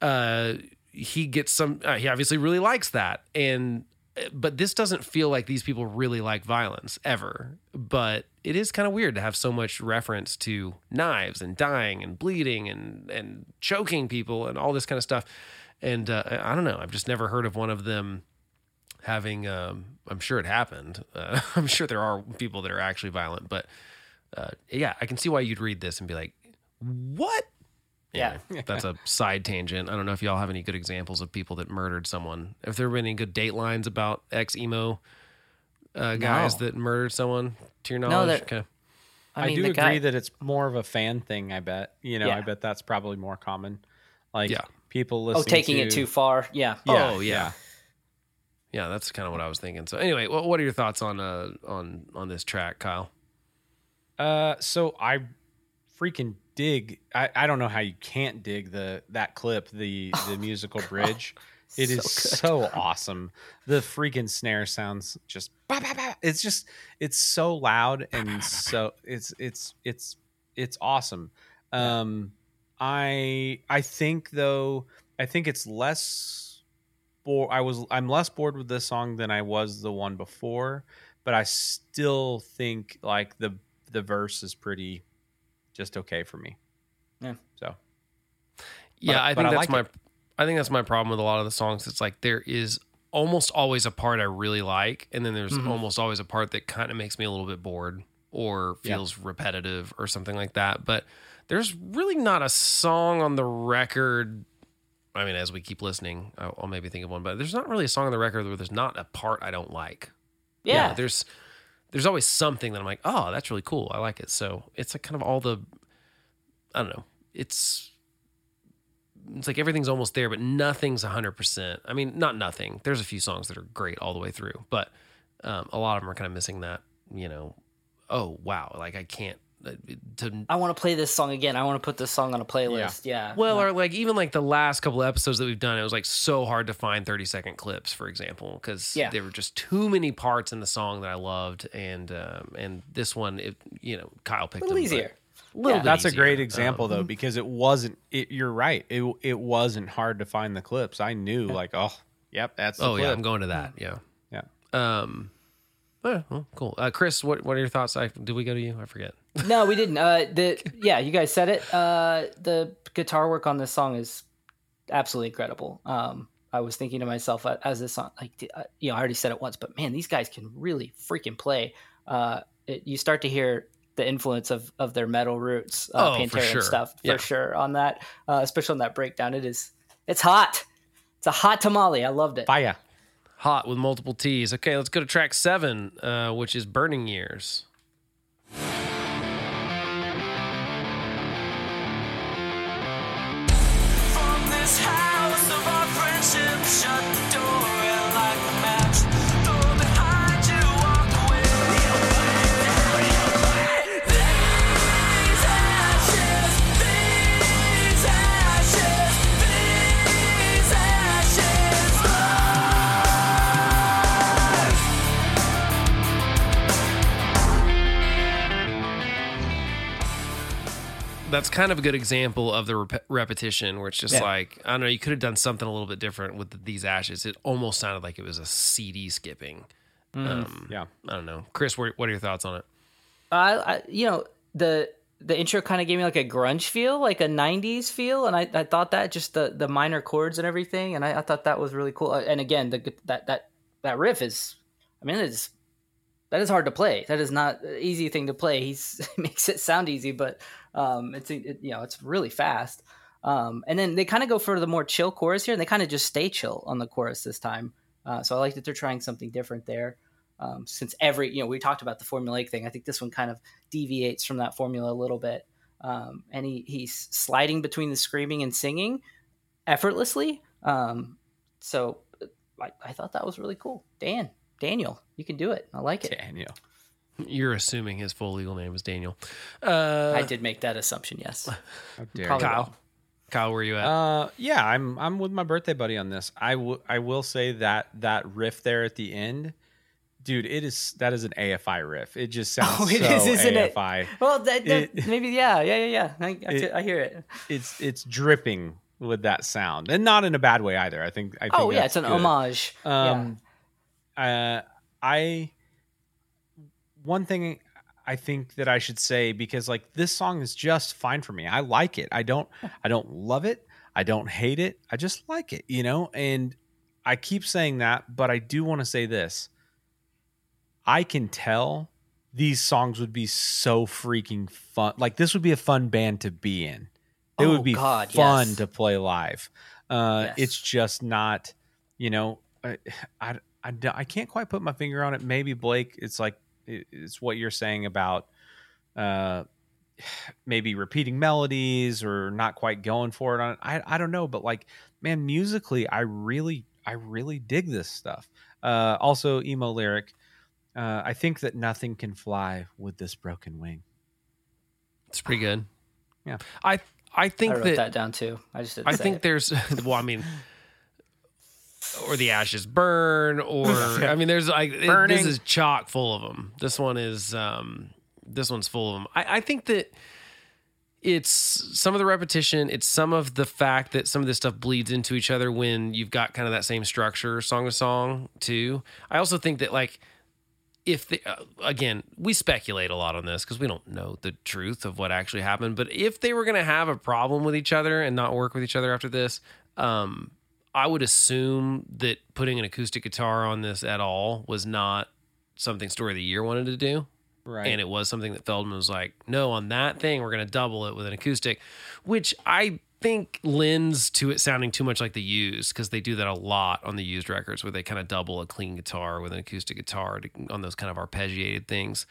uh he gets some uh, he obviously really likes that. And but this doesn't feel like these people really like violence ever. But it is kind of weird to have so much reference to knives and dying and bleeding and and choking people and all this kind of stuff. And uh, i I don't know. I've just never heard of one of them having um i'm sure it happened uh, i'm sure there are people that are actually violent but uh, yeah i can see why you'd read this and be like what Yeah. Anyway, that's a side tangent. I don't know if y'all have any good examples of people that murdered someone. If there been any good datelines about ex emo uh, guys No. that murdered someone, to your knowledge? there- okay. I, I, do agree guy, that it's more of a fan thing. I bet you know. Yeah. I bet that's probably more common. Like Yeah. people oh, listening. taking to, it too far. Yeah, Yeah, Oh, yeah. Yeah, that's kind of what I was thinking. So anyway, what, what are your thoughts on uh on on this track, Kyle? Uh, so I freaking dig. I, I don't know how you can't dig the that clip, the the musical bridge. It is So good. so awesome. The freaking snare sounds just. bah, bah, bah. It's just it's so loud and so it's it's it's it's awesome. Um, I I think though I think it's less. Bo- I was I'm less bored with this song than I was the one before, but I still think like the the verse is pretty just okay for me. Yeah. So Yeah, But- I but think I that's like my it. I think that's my problem with a lot of the songs. It's like there is almost always a part I really like, and then there's Mhm. almost always a part that kind of makes me a little bit bored or Yeah. feels repetitive or something like that. But there's really not a song on the record. I mean, as we keep listening, I'll, I'll maybe think of one, but there's not really a song on the record where there's not a part I don't like. Yeah. there's there's always something that I'm like, oh, that's really cool. I like it. So it's like kind of all the I don't know. It's it's like everything's almost there, but nothing's hundred percent. I mean, not nothing. There's a few songs that are great all the way through, but um, a lot of them are kind of missing that. You know, oh wow, like I can't to I want to play this song again. I want to put this song on a playlist. Yeah. well, No. or like even like the last couple of episodes that we've done, it was like so hard to find 30 second clips, for example, because Yeah. there were just too many parts in the song that I loved, and um, and this one, it you know, Kyle a picked little them, easier. a little Yeah. bit that's a great example Um, though because it wasn't. It, you're right. It it wasn't hard to find the clips. I knew like oh yep that's the oh yeah. I'm going to that. Yeah, Yeah. Um, well, cool. Uh, Chris, what what are your thoughts? I, did we go to you? I forget. No, we didn't. Uh, the yeah, you guys said it. Uh, the guitar work on this song is absolutely incredible. Um, I was thinking to myself uh, as this song, like uh, you know, I already said it once, but man, these guys can really freaking play. Uh, it, you start to hear the influence of of their metal roots, uh, Oh, Pantera sure. and stuff for Yeah. sure on that, uh, especially on that breakdown. It is, it's hot. It's a hot tamale. I loved it. Fire. Hot with multiple T's. Okay, let's go to track seven, uh, which is Burning Years. Shut that's kind of a good example of the rep- repetition where it's just Yeah. like I don't know you could have done something a little bit different with these ashes it almost sounded like it was a CD skipping um, Yeah. I don't know Chris what, what are your thoughts on it I, I you know the the intro kind of gave me like a grunge feel, like a '90s feel, and I, I thought that just the the minor chords and everything, and I, I thought that was really cool. Uh, And again, the that that that riff is, I mean, it's that is hard to play. That is not an easy thing to play. He's he makes it sound easy, but um, it's it, you know it's really fast. Um, and then they kind of go for the more chill chorus here, and they kind of just stay chill on the chorus this time. Uh, so I like that they're trying something different there. Um, since every you know we talked about the formulaic thing, I think this one kind of deviates from that formula a little bit. Um, and he he's sliding between the screaming and singing effortlessly. Um, so I, I thought that was really cool. Dan, Daniel, you can do it. I like it. Daniel. You're assuming his full legal name is Daniel uh, I did make that assumption. Yes. How dare Probably you. Kyle Kyle where you at Uh, yeah, I'm I'm with my birthday buddy on this. I will I will say that that riff there at the end, dude, it is that is an AFI riff. It just sounds Oh, it so is, isn't it? Well, that, that- It- maybe yeah, yeah, yeah, yeah. I, I, It- I hear it. It's it's dripping with that sound, and not in a bad way either. I think. I think Oh yeah, it's an good. homage. Um, uh, I one thing I think that I should say because like this song is just fine for me. I like it. I don't I don't love it. I don't hate it. I just like it, you know? And I keep saying that, but I do want to say this. I can tell these songs would be so freaking fun. Like this would be a fun band to be in. It Oh, would be God, fun yes. to play live. Uh, Yes. It's just not, you know, I I I can't quite put my finger on it. Maybe Blake, it's like it's what you're saying about uh, maybe repeating melodies or not quite going for it on. I I don't know, but like man, musically, I really I really dig this stuff. Uh, also, emo lyric. Uh, I think that nothing can fly with this broken wing. It's pretty good. Yeah. I I think I wrote that, that, down too. I just didn't I say think it. there's well, I mean, or the ashes burn, or I mean, there's like it- this is chock full of them. This one is um, this one's full of them. I, I think that it's some of the repetition. It's some of the fact that some of this stuff bleeds into each other when you've got kind of that same structure, song to song, too. I also think that like if they, uh, again, we speculate a lot on this because we don't know the truth of what actually happened. But if they were going to have a problem with each other and not work with each other after this, um, I would assume that putting an acoustic guitar on this at all was not something Story of the Year wanted to do. Right. And it was something that Feldmann was like, no, on that thing, we're going to double it with an acoustic, which I think lends to it sounding too much like the used because they do that a lot on the used records where they kind of double a clean guitar with an acoustic guitar to, on those kind of arpeggiated things.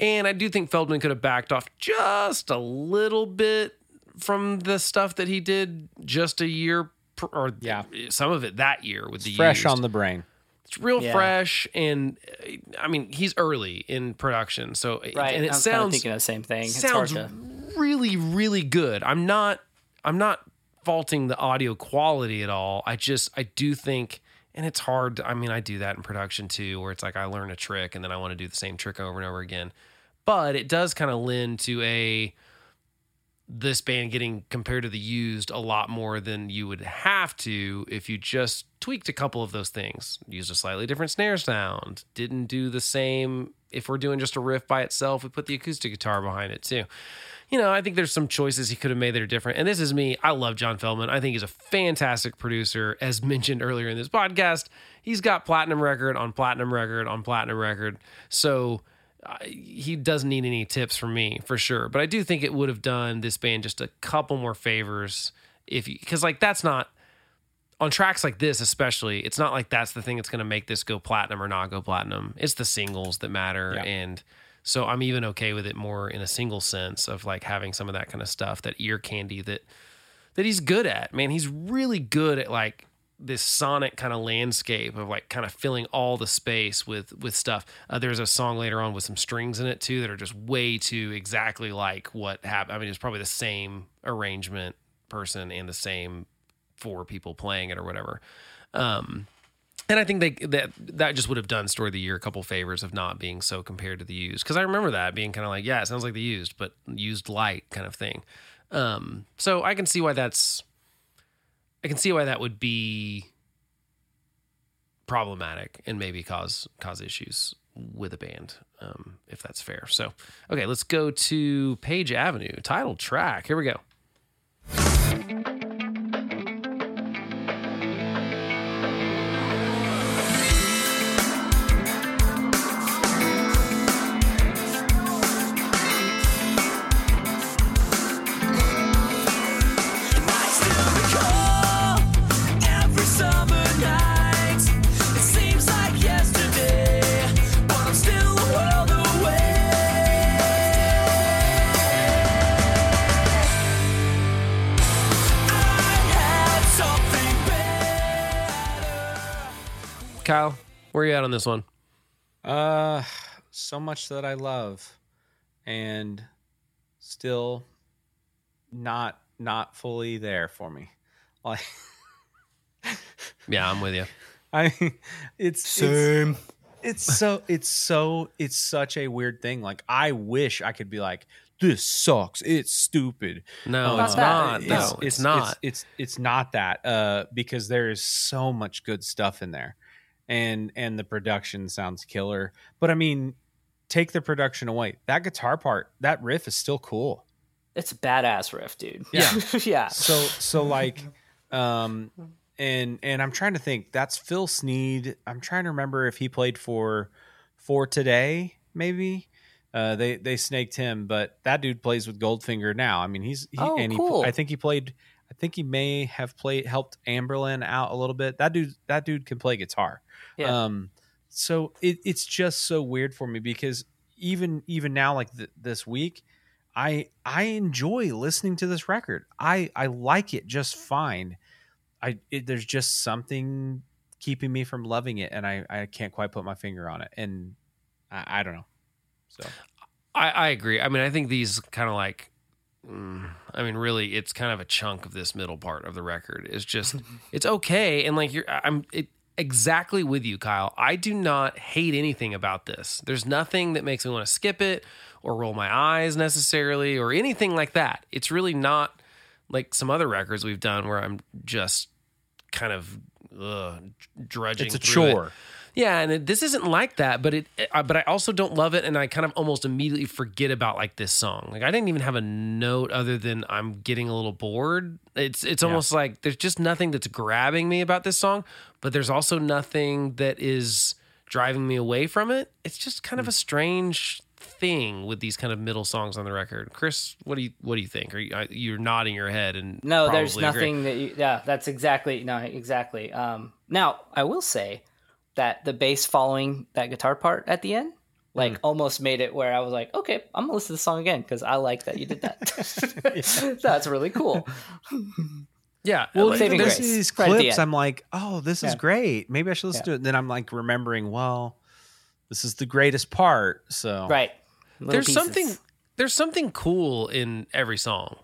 And I do think Feldmann could have backed off just a little bit from the stuff that he did just a year or Yeah. some of it that year with the Fresh used. on the brain. It's real Yeah. fresh, and uh, I mean he's early in production, so right. and it I was kinda sounds thinking the same thing. It's hard sounds to. really really good. I'm not I'm not faulting the audio quality at all. I just I do think, and it's hard. I mean I do that in production too, where it's like I learn a trick and then I want to do the same trick over and over again. But it does kind of lend to a this band getting compared to the used a lot more than you would have to if you just tweaked a couple of those things. Used a slightly different snare sound. Didn't do the same if we're doing just a riff by itself we put the acoustic guitar behind it too. You know i think there's some choices he could have made that are different. And this is me. I love john feldmann. I think he's a fantastic producer. As mentioned earlier in this podcast he's got platinum record on platinum record on platinum record. So he doesn't need any tips from me for sure. But I do think it would have done this band just a couple more favors if you, because like that's not on tracks like this, especially, it's not like that's the thing that's going to make this go platinum or not go platinum. It's the singles that matter. Yeah. And so I'm even okay with it more in a single sense of like having some of that kind of stuff, that ear candy that, that he's good at. Man, he's really good at like this sonic kind of landscape of like kind of filling all the space with with stuff. Uh, there's a song later on with some strings in it too that are just way too exactly like what happened. I mean, it's probably the same arrangement person and the same four people playing it or whatever. Um, and I think they that that just would have done Story of the Year a couple favors of not being so compared to the used because I remember that being kind of like yeah, it sounds like the used, but used light kind of thing. Um, so I can see why that's I can see why that would be problematic and maybe cause cause issues with a band, um, if that's fair. So, okay, let's go to Page Avenue, title track. Here we go. Kyle, where you at on this one? Uh, so much that I love, and still not not fully there for me. Like Yeah, I'm with you. I, it's it's it's so it's so it's such a weird thing. Like I wish I could be like, this sucks. It's stupid. No, Not it's not. It's- No, it's, not. It's, it's not that. Uh, because there is so much good stuff in there, and and the production sounds killer. But I mean, take the production away. That guitar part, that riff is still cool. It's a badass riff, dude. Yeah. yeah. So so like, um, and and I'm trying to think. That's Phil Sneed. I'm trying to remember if he played for for today, maybe. Uh, they they snaked him, but that dude plays with Goldfinger now. I mean, he's he, Oh, and he, cool. I think he played. I think he may have played helped Anberlin out a little bit. That dude that dude can play guitar. Yeah. Um, so it, it's just so weird for me because even even now, like th- this week, I I enjoy listening to this record. I I like it just fine. I it, there's just something keeping me from loving it, and I I can't quite put my finger on it, and I, I don't know. So I, I agree. I mean, I think these kind of like, mm, I mean, really, it's kind of a chunk of this middle part of the record. It's just, it's okay, and like you're, I'm it, exactly with you, Kyle. I do not hate anything about this. There's nothing that makes me want to skip it or roll my eyes necessarily or anything like that. It's really not like some other records we've done where I'm just kind of ugh, drudging. it's a through it. Yeah, and it, this isn't like that, but it. Uh, but I also don't love it, and I kind of almost immediately forget about like this song. Like I didn't even have a note other than I'm getting a little bored. It's it's almost like there's just nothing that's grabbing me about this song, but there's also nothing that is driving me away from it. It's just kind of a strange thing with these kind of middle songs on the record. Chris, what do you what do you think? Are you you're nodding your head and No, there's probably agree. nothing that you, yeah, that's exactly no, exactly. Um, now I will say that the bass following that guitar part at the end, like mm. almost made it where I was like, okay, I'm gonna listen to the song again because I like that you did that. that's really cool. Yeah, Well, like, Saving there's grace. these Right the clips. I'm like, oh, this is Yeah. great. Maybe I should listen Yeah. to it. And then I'm like remembering, well, this is the greatest part. So Right. Little there's pieces. something there's something cool in every song.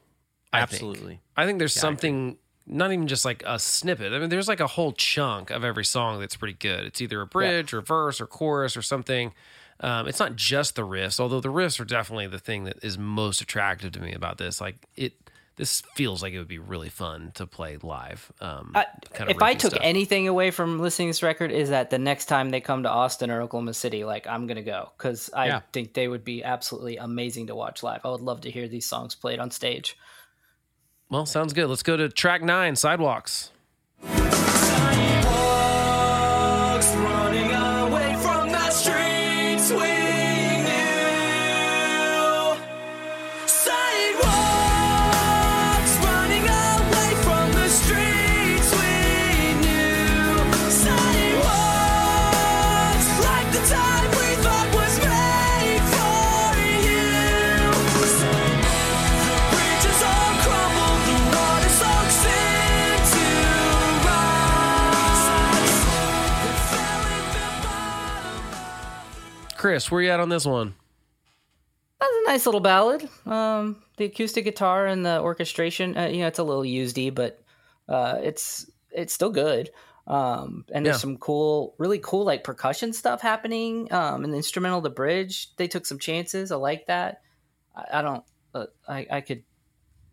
I think. absolutely. I think there's Yeah, I something not even just like a snippet. I mean, there's like a whole chunk of every song that's pretty good. It's either a bridge or verse or chorus or something. Um, it's not just the riffs, although the riffs are definitely the thing that is most attractive to me about this. Like it, this feels like it would be really fun to play live. Um, I, kind of if I took stuff. anything away from listening to this record, is that the next time they come to Austin or Oklahoma City, like I'm gonna go because I Yeah. think they would be absolutely amazing to watch live. I would love to hear these songs played on stage. Well, sounds good. Let's go to track nine, sidewalks. Sidewalks Chris, where you at on this one? That's a nice little ballad. Um, the acoustic guitar and the orchestration, uh, you know, it's a little usedy, but uh, it's it's still good. Um, and there's Yeah. some cool, really cool like percussion stuff happening. Um, and the instrumental, the bridge, they took some chances. I like that. I, I don't. Uh, I I could.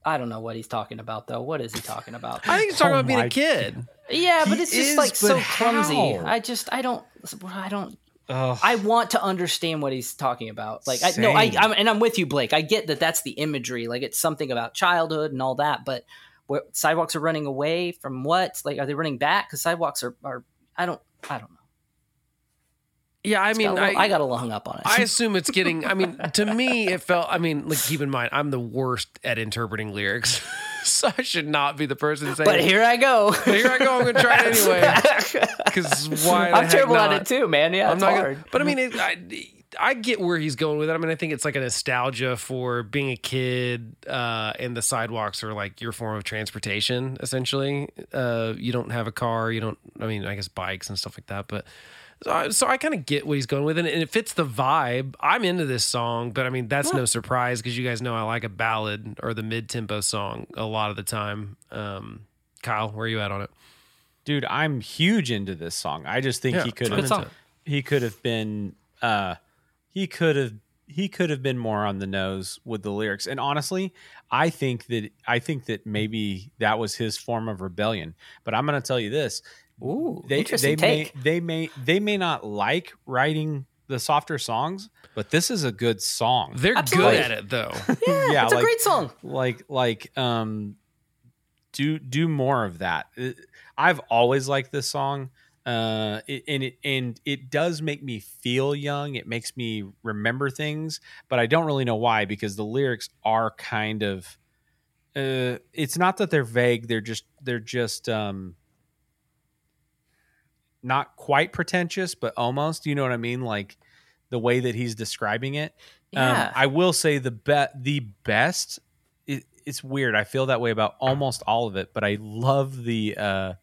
I don't know what he's talking about though. What is he talking about? I think he's talking Oh about being a kid. yeah, but He it's just is, like so clumsy. how? I just I don't I don't Ugh. I want to understand what he's talking about. Like, I, no, I, I'm, and I'm with you, Blake. I get that that's the imagery. Like, it's something about childhood and all that. But where sidewalks are running away from what? Like, are they running back? Because sidewalks are, are. I don't. I don't know. Yeah, I mean, got a little- I, got a little hung up on it. I assume it's getting. I mean, to me, it felt. I mean, like keep in mind, I'm the worst at interpreting lyrics, so I should not be the person saying. but here I go. But here I go. I'm gonna try it anyway. Because why? I'm terrible not? at it too, man. Yeah, I'm it's not hard. Gonna, but I mean, it, I, I get where he's going with it. I mean, I think it's like a nostalgia for being a kid, uh, and the sidewalks are like your form of transportation. Essentially, uh, you don't have a car. You don't. I mean, I guess bikes and stuff like that, but. So I, so I kind of get what he's going with, and it fits the vibe. I'm into this song, but I mean that's no surprise because you guys know I like a ballad or the mid-tempo song a lot of the time. Um, Kyle, where are you at on it? dude i'm huge into this song i just think Yeah, he could have he could have been uh he could have he could have been more on the nose with the lyrics and honestly i think that i think that maybe that was his form of rebellion but i'm going to tell you this Ooh, they interesting they take. may they may they may not like writing the softer songs but this is a good song They're Absolutely. good at it though. yeah, yeah, it's a great song. like like um do do more of that i've always liked this song uh it, and it and it does make me feel young it makes me remember things but i don't really know why because the lyrics are kind of uh it's not that they're vague they're just they're just um not quite pretentious but almost you know what i mean like the way that he's describing it Yeah. um, I will say the be- the best. It, it's weird. I feel that way about almost all of it, but I love the. Uh,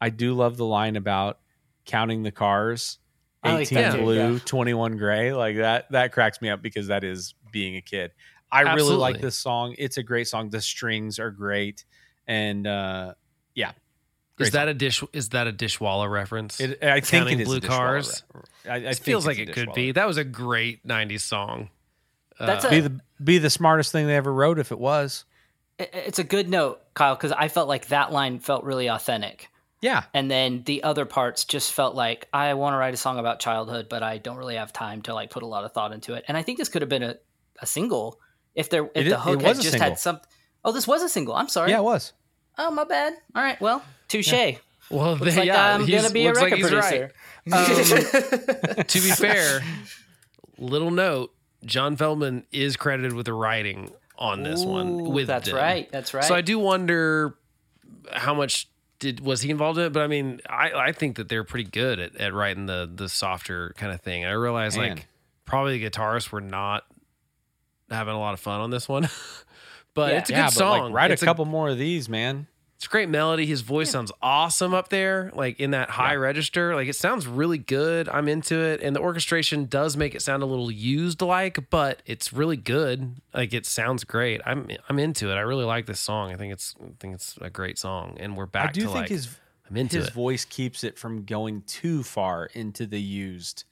I do love the line about counting the cars. I like 18 blue, yeah. 21 gray. Like that that cracks me up because that is being a kid. I really like this song. It's a great song. The strings are great. And uh yeah. Great Is that a dish? Is that a Dishwalla reference? It, I think Counting it is Blue a Cars? I, I It think feels like it could be. That was a great '90s song. That's Uh, a- be the be the smartest thing they ever wrote if it was. It- It's a good note, Kyle, because I felt like that line felt really authentic. Yeah. And then the other parts just felt like I want to write a song about childhood, but I don't really have time to like put a lot of thought into it. And I think this could have been a, a single if there if It the hook it had was a just single. had some. Oh, this was a single. I'm sorry. Yeah, it was. Oh, my bad. All right. Well, touche. Well, Looks they- like yeah, I'm gonna be a looks like record he's right. producer. Um, to be fair, little note: John Feldmann is credited with the writing on this one. With that's them. right. That's right. So I do wonder how much did was he involved in it. But I mean, I, I think that they're pretty good at, at writing the the softer kind of thing. And I realize Man. like probably the guitarists were not having a lot of fun on this one. But Yeah. it's a yeah, good but song. like write it's a couple more of these, man. it's a great melody. His voice sounds awesome up there, like in that high Yeah. register. Like it sounds really good. I'm into it. And the orchestration does make it sound a little used like, but it's really good. Like it sounds great. I'm I'm into it. I really like this song. I think it's I think it's a great song. And we're back I do to think like his I'm into his it. voice keeps it from going too far into the used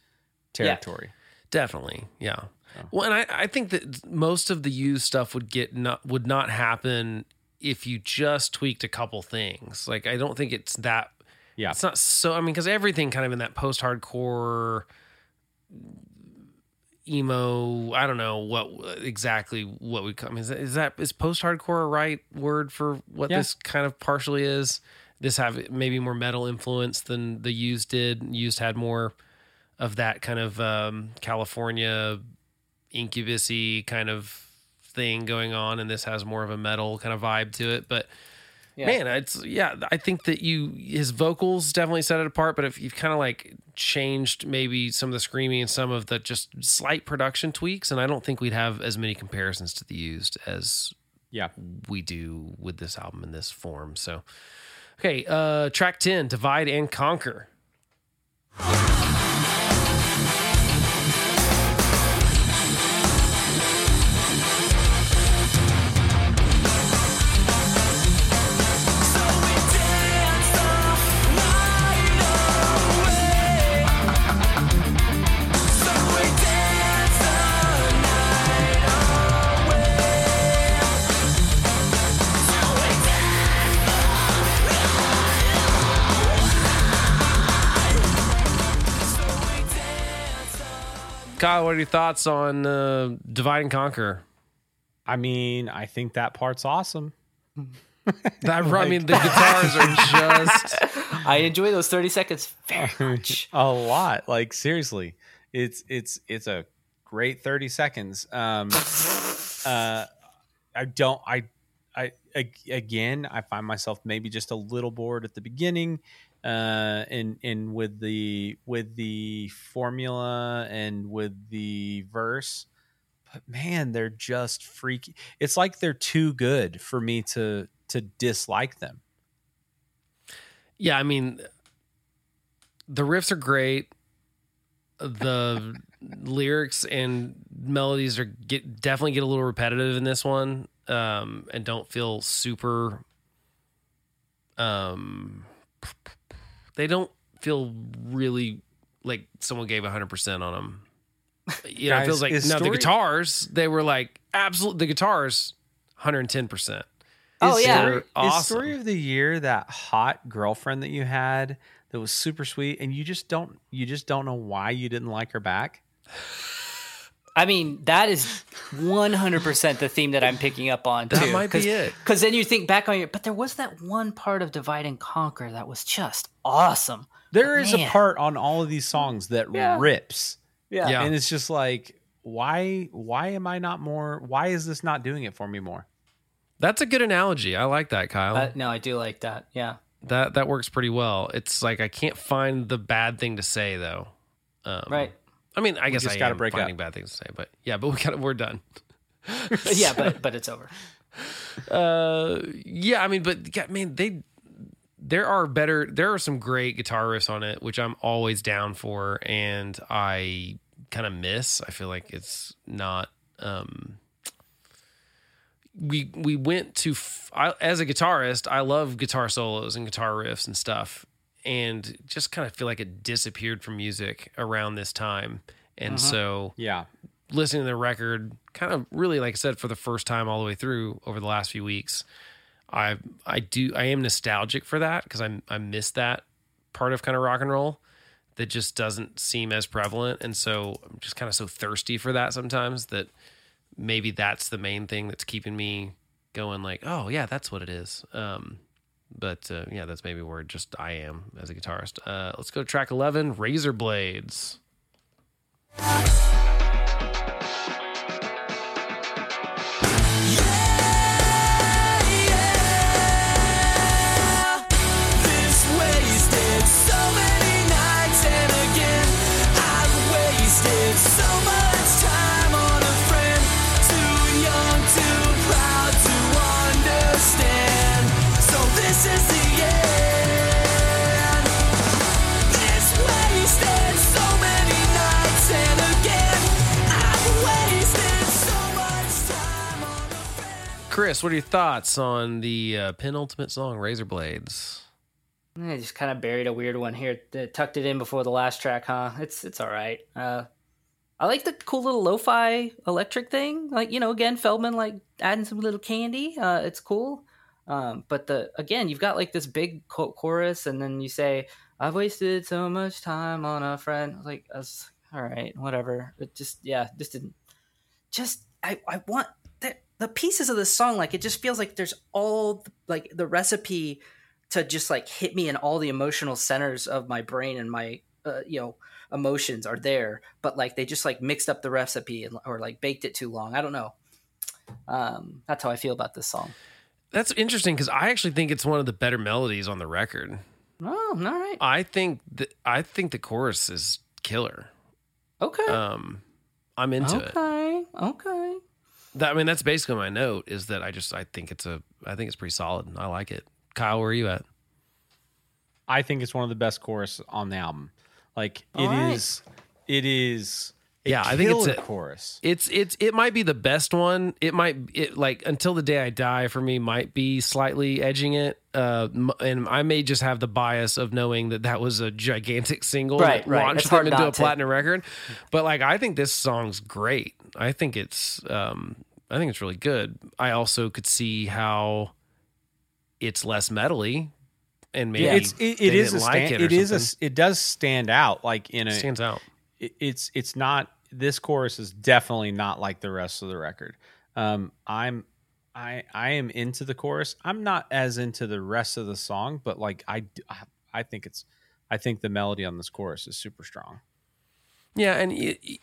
territory. Definitely, yeah. Oh. Well, and I, I think that most of the used stuff would get not would not happen if you just tweaked a couple things. Like I don't think it's that. Yeah. it's not so. I mean, because everything kind of in that post hardcore emo. I don't know what exactly what we. I mean, is that is, that, is post hardcore a right word for what Yeah. this kind of partially is? This have maybe more metal influence than the used did. Used had more of that kind of um, California incubusy kind of thing going on, and this has more of a metal kind of vibe to it. But Yeah. man, it's yeah, I think that you his vocals definitely set it apart. But if you've kind of like changed maybe some of the screaming and some of the just slight production tweaks, and I don't think we'd have as many comparisons to the used as Yeah. we do with this album in this form. So, okay, uh, track ten, divide and conquer. Kyle, what are your thoughts on uh, divide and conquer? I mean, I think that part's awesome. That, I mean, the guitars are just I enjoy those 30 seconds very much. a lot. Like seriously, it's it's it's a great thirty seconds. Um, uh, I don't. I I ag- again, I find myself maybe just a little bored at the beginning, uh, and and with the with the formula and with the verse. But man, they're just freaky. It's like they're too good for me to to dislike them. yeah. I mean, the riffs are great. The lyrics and melodies are get definitely get a little repetitive in this one, um, and don't feel super. Um, they don't feel really like someone gave hundred percent on them. You know, it feels like is now the story- guitars they were like absolute the guitars, hundred and ten percent. Oh, Is yeah. story, They're is awesome. story of the year that hot girlfriend that you had that was super sweet and you just don't you just don't know why you didn't like her back I mean, that is 100% the theme that I'm picking up on, too. That might be it. Because then you think back on your, but there was that one part of Divide and Conquer that was just awesome. There But is a part on all of these songs that Yeah. rips Yeah. Yeah. and it's just like why why am i not more why is this not doing it for me more That's a good analogy. I like that, Kyle. Uh, no, I do like that. Yeah. that that works pretty well. It's like I can't find the bad thing to say though. Um, Right. I mean, I guess just I gotta am break finding up. bad things to say, but yeah, but we got we're done. yeah, but but it's over. Uh, yeah, I mean, but yeah, man, they there are better there are some great guitar riffs on it which i'm always down for and i kind of miss i feel like it's not um we we went to f- I, as a guitarist i love guitar solos and guitar riffs and stuff and just kind of feel like it disappeared from music around this time. And so Yeah. listening to the record kind of really like I said for the first time all the way through over the last few weeks I I do I am nostalgic for that because I I miss that part of kind of rock and roll that just doesn't seem as prevalent. And so I'm just kind of so thirsty for that sometimes that maybe that's the main thing that's keeping me going like oh yeah that's what it is. Um but uh, yeah that's maybe where just I am as a guitarist. Uh let's go to track 11 Razor Blades Chris, what are your thoughts on the uh, penultimate song, Razor Blades? I just kind of buried a weird one here. Tucked it in before the last track, huh? It's it's all right. Uh, I like the cool little lo-fi electric thing. Like you know, again, Feldmann like adding some little candy. Uh, it's cool. Um, but the again, you've got like this big cho- chorus, and then you say, "I've wasted so much time on a friend." Like, that's all right, whatever. It just yeah, just didn't. Just I I want the pieces of the song. Like it just feels like there's all like the recipe to just like hit me in all the emotional centers of my brain and my uh, you know emotions are there but like they just like mixed up the recipe and, or like baked it too long i don't know um that's how i feel about this song That's interesting because I actually think it's one of the better melodies on the record. oh all right I think the, I think the chorus is killer. okay Um, I'm into it. okay okay That, I mean, that's basically my note. Is that I just I think it's a I think it's pretty solid. I like it. Kyle, where are you at? I think it's one of the best choruses on the album. Like it is, All right. it is. A Yeah, I think it's a- chorus. It's it's it might be the best one. It might it like until the day I die for me might be slightly edging it. Uh, and I may just have the bias of knowing that that was a gigantic single Right, that right. launched It's them into a not to. platinum record. But like I think this song's great. I think it's um I think it's really good. I also could see how it's less metally and maybe Yeah. It's it, it is a didn't like stand, it. It is a it does stand out like in a stands out. It- it's it's not this chorus is definitely not like the rest of the record. Um, I'm I I am into the chorus. I'm not as into the rest of the song, but like I I think it's I think the melody on this chorus is super strong. Yeah, and y- y-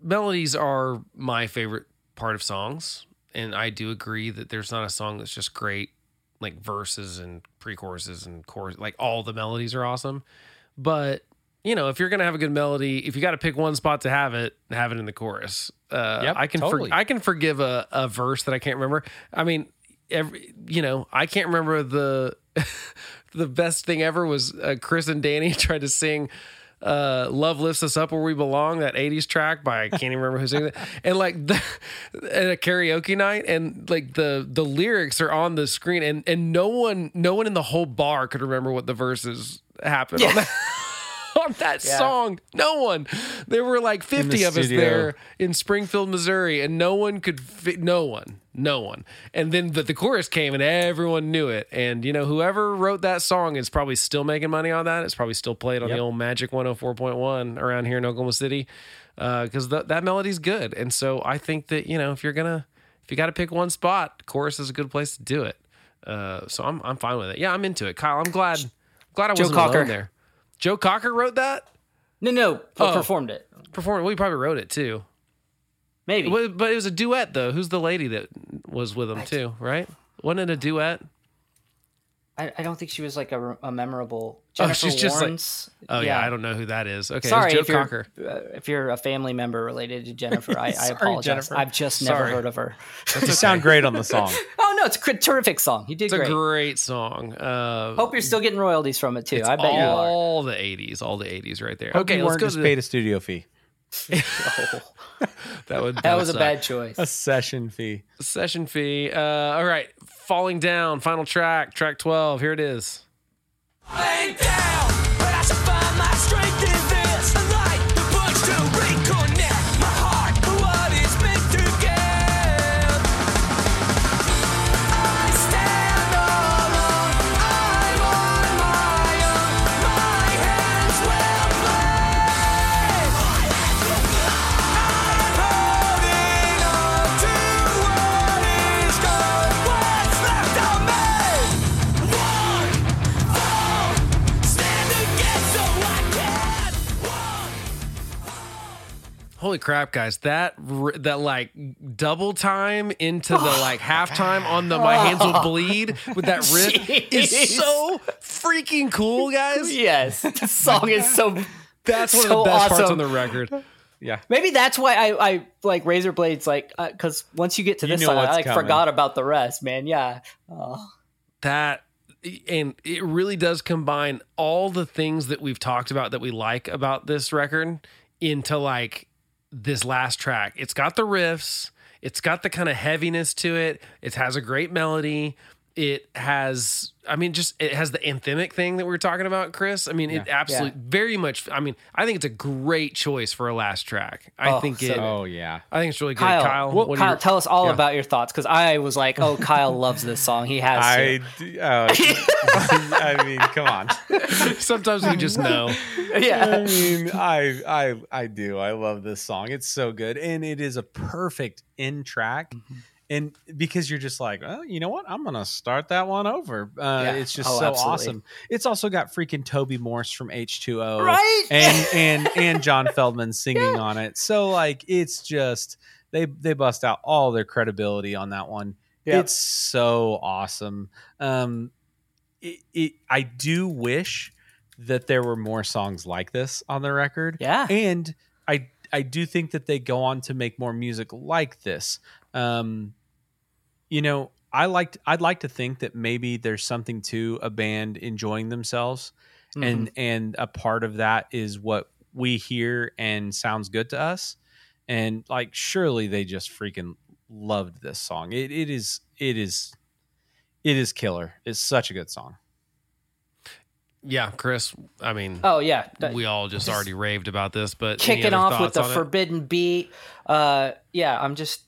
melodies are my favorite part of songs, and I do agree that there's not a song that's just great, like verses and pre-choruses and chorus. Like all the melodies are awesome, but you know, if you're gonna have a good melody, if you got to pick one spot to have it, have it in the chorus. Uh, Yep, I can for- I can forgive a, a verse that I can't remember. I mean, every you know, I can't remember the the best thing ever was uh, Chris and Danny tried to sing uh love lifts us up where we belong that 80s track by i can't even remember who sang it and like the, at a karaoke night and like the the lyrics are on the screen and and no one no one in the whole bar could remember what the verses happened on that on that Yeah. song. No one. There were like 50 of us there in springfield missouri and no one could fi- no one no one. And then the, the chorus came and everyone knew it. And you know whoever wrote that song is probably still making money on that. It's probably still played on the old magic 104.1 around here in oklahoma city because th- that melody's good. And so i think that you know if you're gonna if you got to pick one spot chorus is a good place to do it. Uh, so I'm, I'm fine with it. Yeah i'm into it kyle. I'm glad glad i Joe wasn't Cocker. alone there joe cocker wrote that no no Oh. performed it performed well he probably wrote it too maybe But, but it was a duet though. Who's the lady that was with him too? Right? Wasn't it a duet? I, I don't think she was like a, a memorable. Oh, Jennifer she's just like- Warnes. Oh yeah, I don't know who that is. Okay, Sorry Joe if you're Cocker. uh, if you're a family member related to Jennifer. I, I apologize. Jennifer. I've just never Sorry. heard of her. you sound great on the song. Oh no, it's a cr- terrific song. You did It's a great. great song. Uh, Hope you're still getting royalties from it too. it's I bet you are. all the '80s, all the '80s right there. Hope okay, you let's weren't go just to paid a studio fee, Oh, that. Would that was a suck. bad choice. a session fee. A session fee. Uh, all right, falling down. Final track, track twelve. Here it is. Crap, guys! That that like double time into the oh. like halftime on the My Hands Will Bleed with that riff Jeez. is so freaking cool, guys. yes, the song is so. That's one of So the best parts awesome. on the record. Yeah. Maybe that's why I, I like Razor Blades, like, uh, because once you get to You this know song, I like coming. forgot about the rest, man. Yeah. Oh. that and it really does combine all the things that we've talked about that we like about this record into like this last track. It's got the riffs, it's got the kind of heaviness to it. It has a great melody. It has I mean just it has the anthemic thing that we were talking about, Chris. I mean, it absolutely very much I mean, I think it's a great choice for a last track. I Oh, think so it good. Oh yeah. I think it's really good. Kyle, Kyle, well, what Kyle, your- tell us all yeah. about your thoughts because I was like, oh, Kyle loves this song. He has I, to. d- oh, I mean, come on. Sometimes we just know. Yeah. I mean, I I I do. I love this song. It's so good, and it is a perfect in track. Mm-hmm. And because you're just like, oh, you know what? I'm gonna start that one over. Uh, Yeah. It's just Oh, so absolutely. awesome. It's also got freaking Toby Morse from H2O, Right? And and and John Feldmann singing on it. So like, it's just they they bust out all their credibility on that one. It's so awesome. Um, it, it I do wish that there were more songs like this on the record. Yeah. And I I do think that they go on to make more music like this. Um you know, I liked I'd like to think that maybe there's something to a band enjoying themselves Mm-hmm. and and a part of that is what we hear and sounds good to us. And like surely they just freaking loved this song. It it is it is it is killer. It's such a good song. Yeah, Chris. I mean, Oh, yeah. We all just, just already raved about this, but kicking off with the on it? forbidden beat. Uh, yeah, I'm just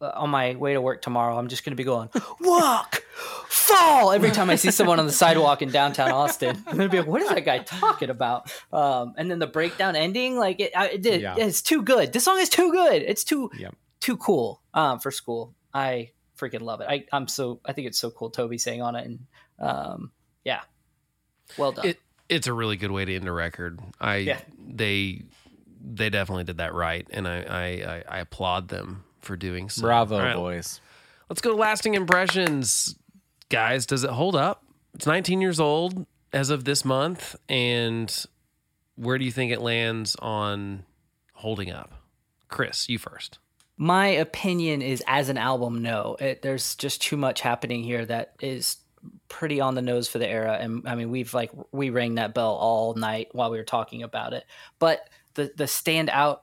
on my way to work tomorrow. I'm just going to be going walk, fall every time I see someone on the sidewalk in downtown Austin. I'm going to be like, what is that guy talking about? Um, and then the breakdown ending, like it, I, it. Yeah. It's too good. This song is too good. It's too Yep. too cool um, for school. I freaking love it. I, I'm so I think it's so cool. Toby saying on it, and um, yeah, well done. It it's a really good way to end a record. I Yeah. they they definitely did that right, and I I, I, I applaud them for doing so. Bravo, All right, boys. Let's go to lasting impressions, guys. Does it hold up? It's 19 years old as of this month, and where do you think it lands on holding up? Chris, you first. My opinion is, as an album, no. It, there's just too much happening here that is pretty on the nose for the era. And I mean, we've like we rang that bell all night while we were talking about it. But the the standout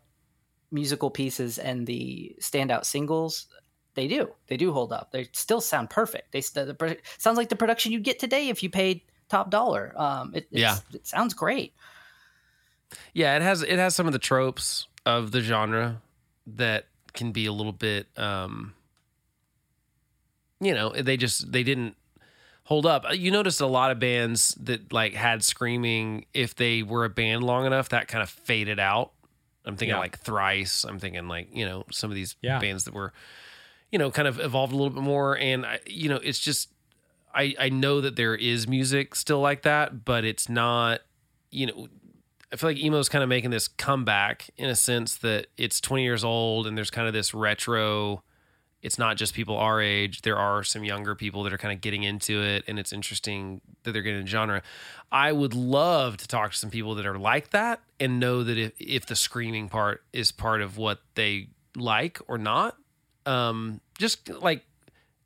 musical pieces and the standout singles, they do they do hold up. They still sound perfect. They st- the, sounds like the production you'd get today if you paid top dollar. Um, it, it's, Yeah. it sounds great. Yeah, it has it has some of the tropes of the genre that can be a little bit um you know, they just they didn't hold up. You noticed a lot of bands that like had screaming if they were a band long enough that kind of faded out. I'm thinking Yeah. like Thrice, I'm thinking like, you know, some of these Yeah. bands that were you know, kind of evolved a little bit more and I, you know, it's just I I know that there is music still like that, but it's not you know, I feel like emo is kind of making this comeback in a sense that it's 20 years old and there's kind of this retro it's not just people our age. There are some younger people that are kind of getting into it, and it's interesting that they're getting into genre. I would love to talk to some people that are like that and know that if, if the screaming part is part of what they like or not. Um, just like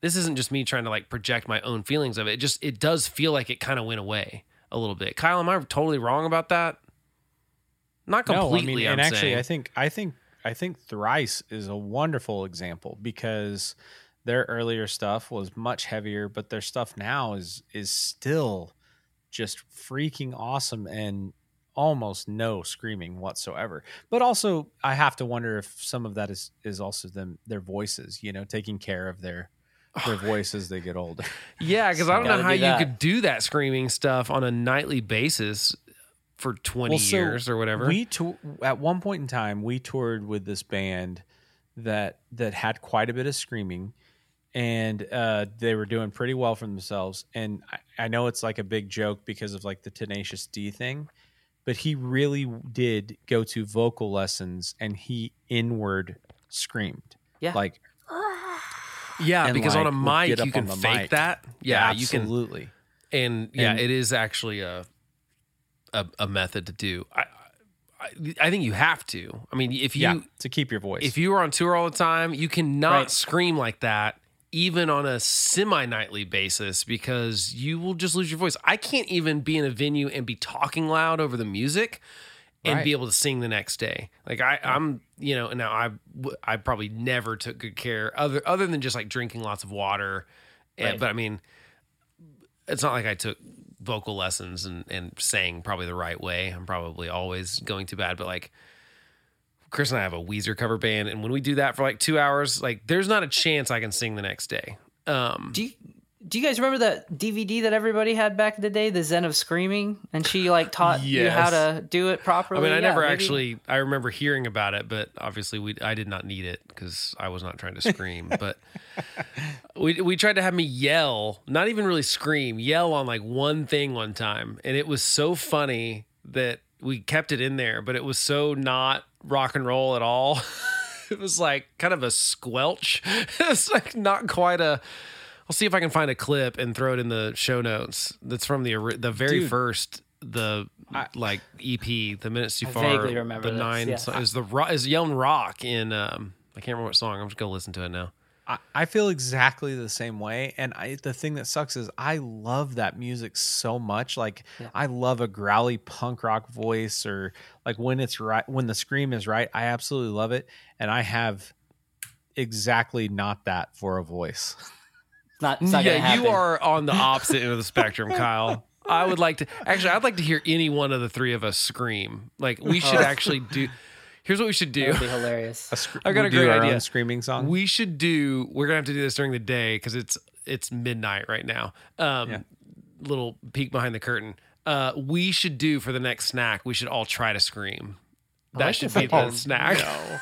this isn't just me trying to like project my own feelings of it. it just it does feel like it kind of went away a little bit. Kyle, am I totally wrong about that? Not completely. No, I mean, and I'm actually, saying. I think I think I think Thrice is a wonderful example because their earlier stuff was much heavier, but their stuff now is is still just freaking awesome and almost no screaming whatsoever. But also, I have to wonder if some of that is is also them their voices, you know, taking care of their their oh, voice as they get older. Yeah, because I don't know how do you could do that screaming stuff on a nightly basis for 20 Well, so years or whatever. We tou- at one point in time we toured with this band that that had quite a bit of screaming, and uh, they were doing pretty well for themselves. And I, I know it's like a big joke because of like the Tenacious D thing, but he really did go to vocal lessons and he inward screamed. Yeah. like yeah, because like, on a mic you can fake mic. that. Yeah, you can. absolutely. And yeah, And- it is actually a a, a method to do. I, I I think you have to. I mean, if you yeah, to keep your voice. if you are on tour all the time, you cannot Right. scream like that even on a semi nightly basis because you will just lose your voice. I can't even be in a venue and be talking loud over the music and Right. be able to sing the next day. Like I, I'm, you know, now I, I probably never took good care other other than just like drinking lots of water. And- but I mean, it's not like I took vocal lessons and and sang probably the right way. I'm probably always going too bad, but like Chris and I have a Weezer cover band, and when we do that for like two hours, like there's not a chance I can sing the next day. Um, Do you do you guys remember that DVD that everybody had back in the day, the Zen of Screaming, and she like taught you how to do it properly? I mean, I Yeah, never maybe- actually. I remember hearing about it, but obviously, we I did not need it because I was not trying to scream. but we we tried to have me yell, not even really scream, yell on like one thing one time, and it was so funny that we kept it in there, but it was so not rock and roll at all. it was like kind of a squelch. it's like not quite a. I'll see if I can find a clip and throw it in the show notes. That's from the the very Dude. first the I- like EP, the minutes too I far. vaguely remember the this, nine yeah. so- is the ro- is Yelling Rock in um I can't remember what song. I'm just gonna listen to it now. I, I feel exactly the same way. And I, the thing that sucks is I love that music so much. Like Yeah. I love a growly punk rock voice or like when it's right, when the scream is right, I absolutely love it. And I have exactly not that for a voice. It's not, it's not gonna yeah, you are on the opposite end of the spectrum, Kyle. I would like to actually. I'd like to hear any one of the three of us scream. Like we should actually do. Here's what we should That do. would be hilarious. Sc- I got we a do great our idea. own screaming song. We should do. We're gonna have to do this during the day because it's it's midnight right now. Um, Yeah. little peek behind the curtain. Uh, we should do for the next snack. We should all try to scream. That like should be the idea. snack.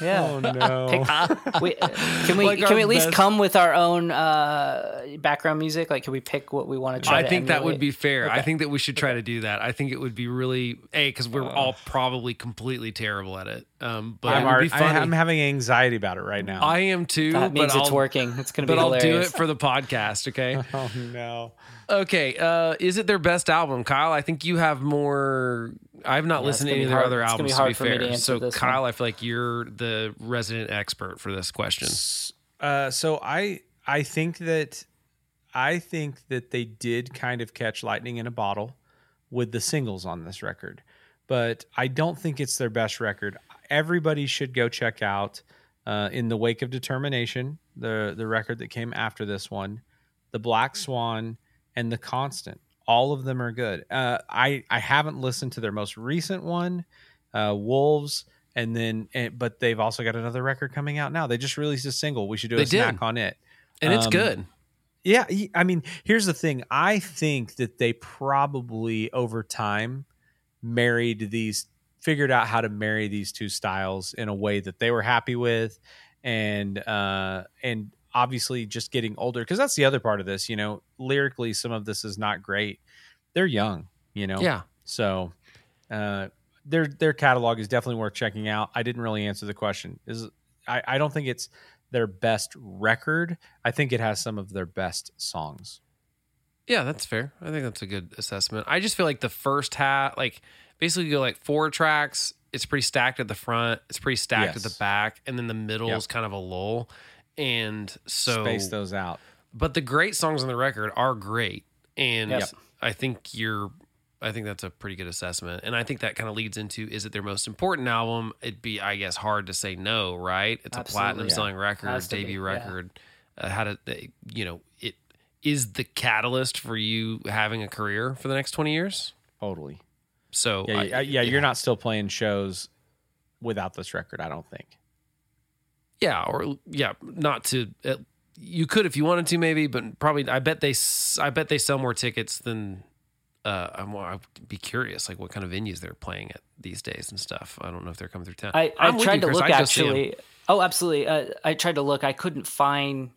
Yeah. oh no. We, can we Like can we at least best- come with our own uh, background music? Like, can we pick what we want to try? I to think that would be fair. I think that we should try to do that. I think it would be really a because we're Uh. all probably completely terrible at it. Um, but I'm, it would already, be funny. I, am having anxiety about it right now. I am too. That means but it's I'll, working. It's going to be But I'll do it for the podcast. Okay. oh no. Okay. Uh, is it their best album, Kyle? I think you have more. I've not Yeah, listened to any of their hard- other it's gonna albums. be To be hard for me to fair, so Kyle, one. I feel like you're the resident expert for this question. Uh, so I I think that I think that they did kind of catch lightning in a bottle with the singles on this record, but I don't think it's their best record. Everybody should go check out uh, in the wake of determination the the record that came after this one, the Black Swan and the Constant. All of them are good. Uh, I I haven't listened to their most recent one, uh, Wolves and then and, but they've also got another record coming out now. They just released a single. We should do They a snack on it. And it's Um, good. Yeah, I mean, here's the thing. I think that they probably over time married these figured out how to marry these two styles in a way that they were happy with and uh and obviously just getting older because that's the other part of this, you know, lyrically some of this is not great. They're young, you know. Yeah. So uh, their their catalog is definitely worth checking out. I didn't really answer the question. Is I, I don't think it's their best record, I think it has some of their best songs. Yeah, that's fair. I think that's a good assessment. I just feel like the first half, like basically you go like four tracks. It's pretty stacked at the front. It's pretty stacked at the back, and then the middle Yep. is kind of a lull. And so, Space those out. but the great songs on the record are great, and Yep. I think you're. I think that's a pretty good assessment, and I think that kind of leads into is it their most important album? It'd be, I guess, hard to say no, right? It's a Absolutely, platinum yeah. selling record, to be, debut yeah. record. Uh, how did they, you know it is the catalyst for you having a career for the next twenty years? Totally. So Yeah, I- yeah, yeah, You're not still playing shows without this record. I don't think. Yeah, or yeah, not to. Uh, you could if you wanted to, maybe, but probably. I bet they. I bet they sell more tickets than. Uh, I'm. I'd be curious, like what kind of venues they're playing at these days and stuff. I don't know if they're coming through town. I, I tried you, to Chris. look I'd go see 'em. actually. Oh, absolutely. Uh, I tried to look. I couldn't find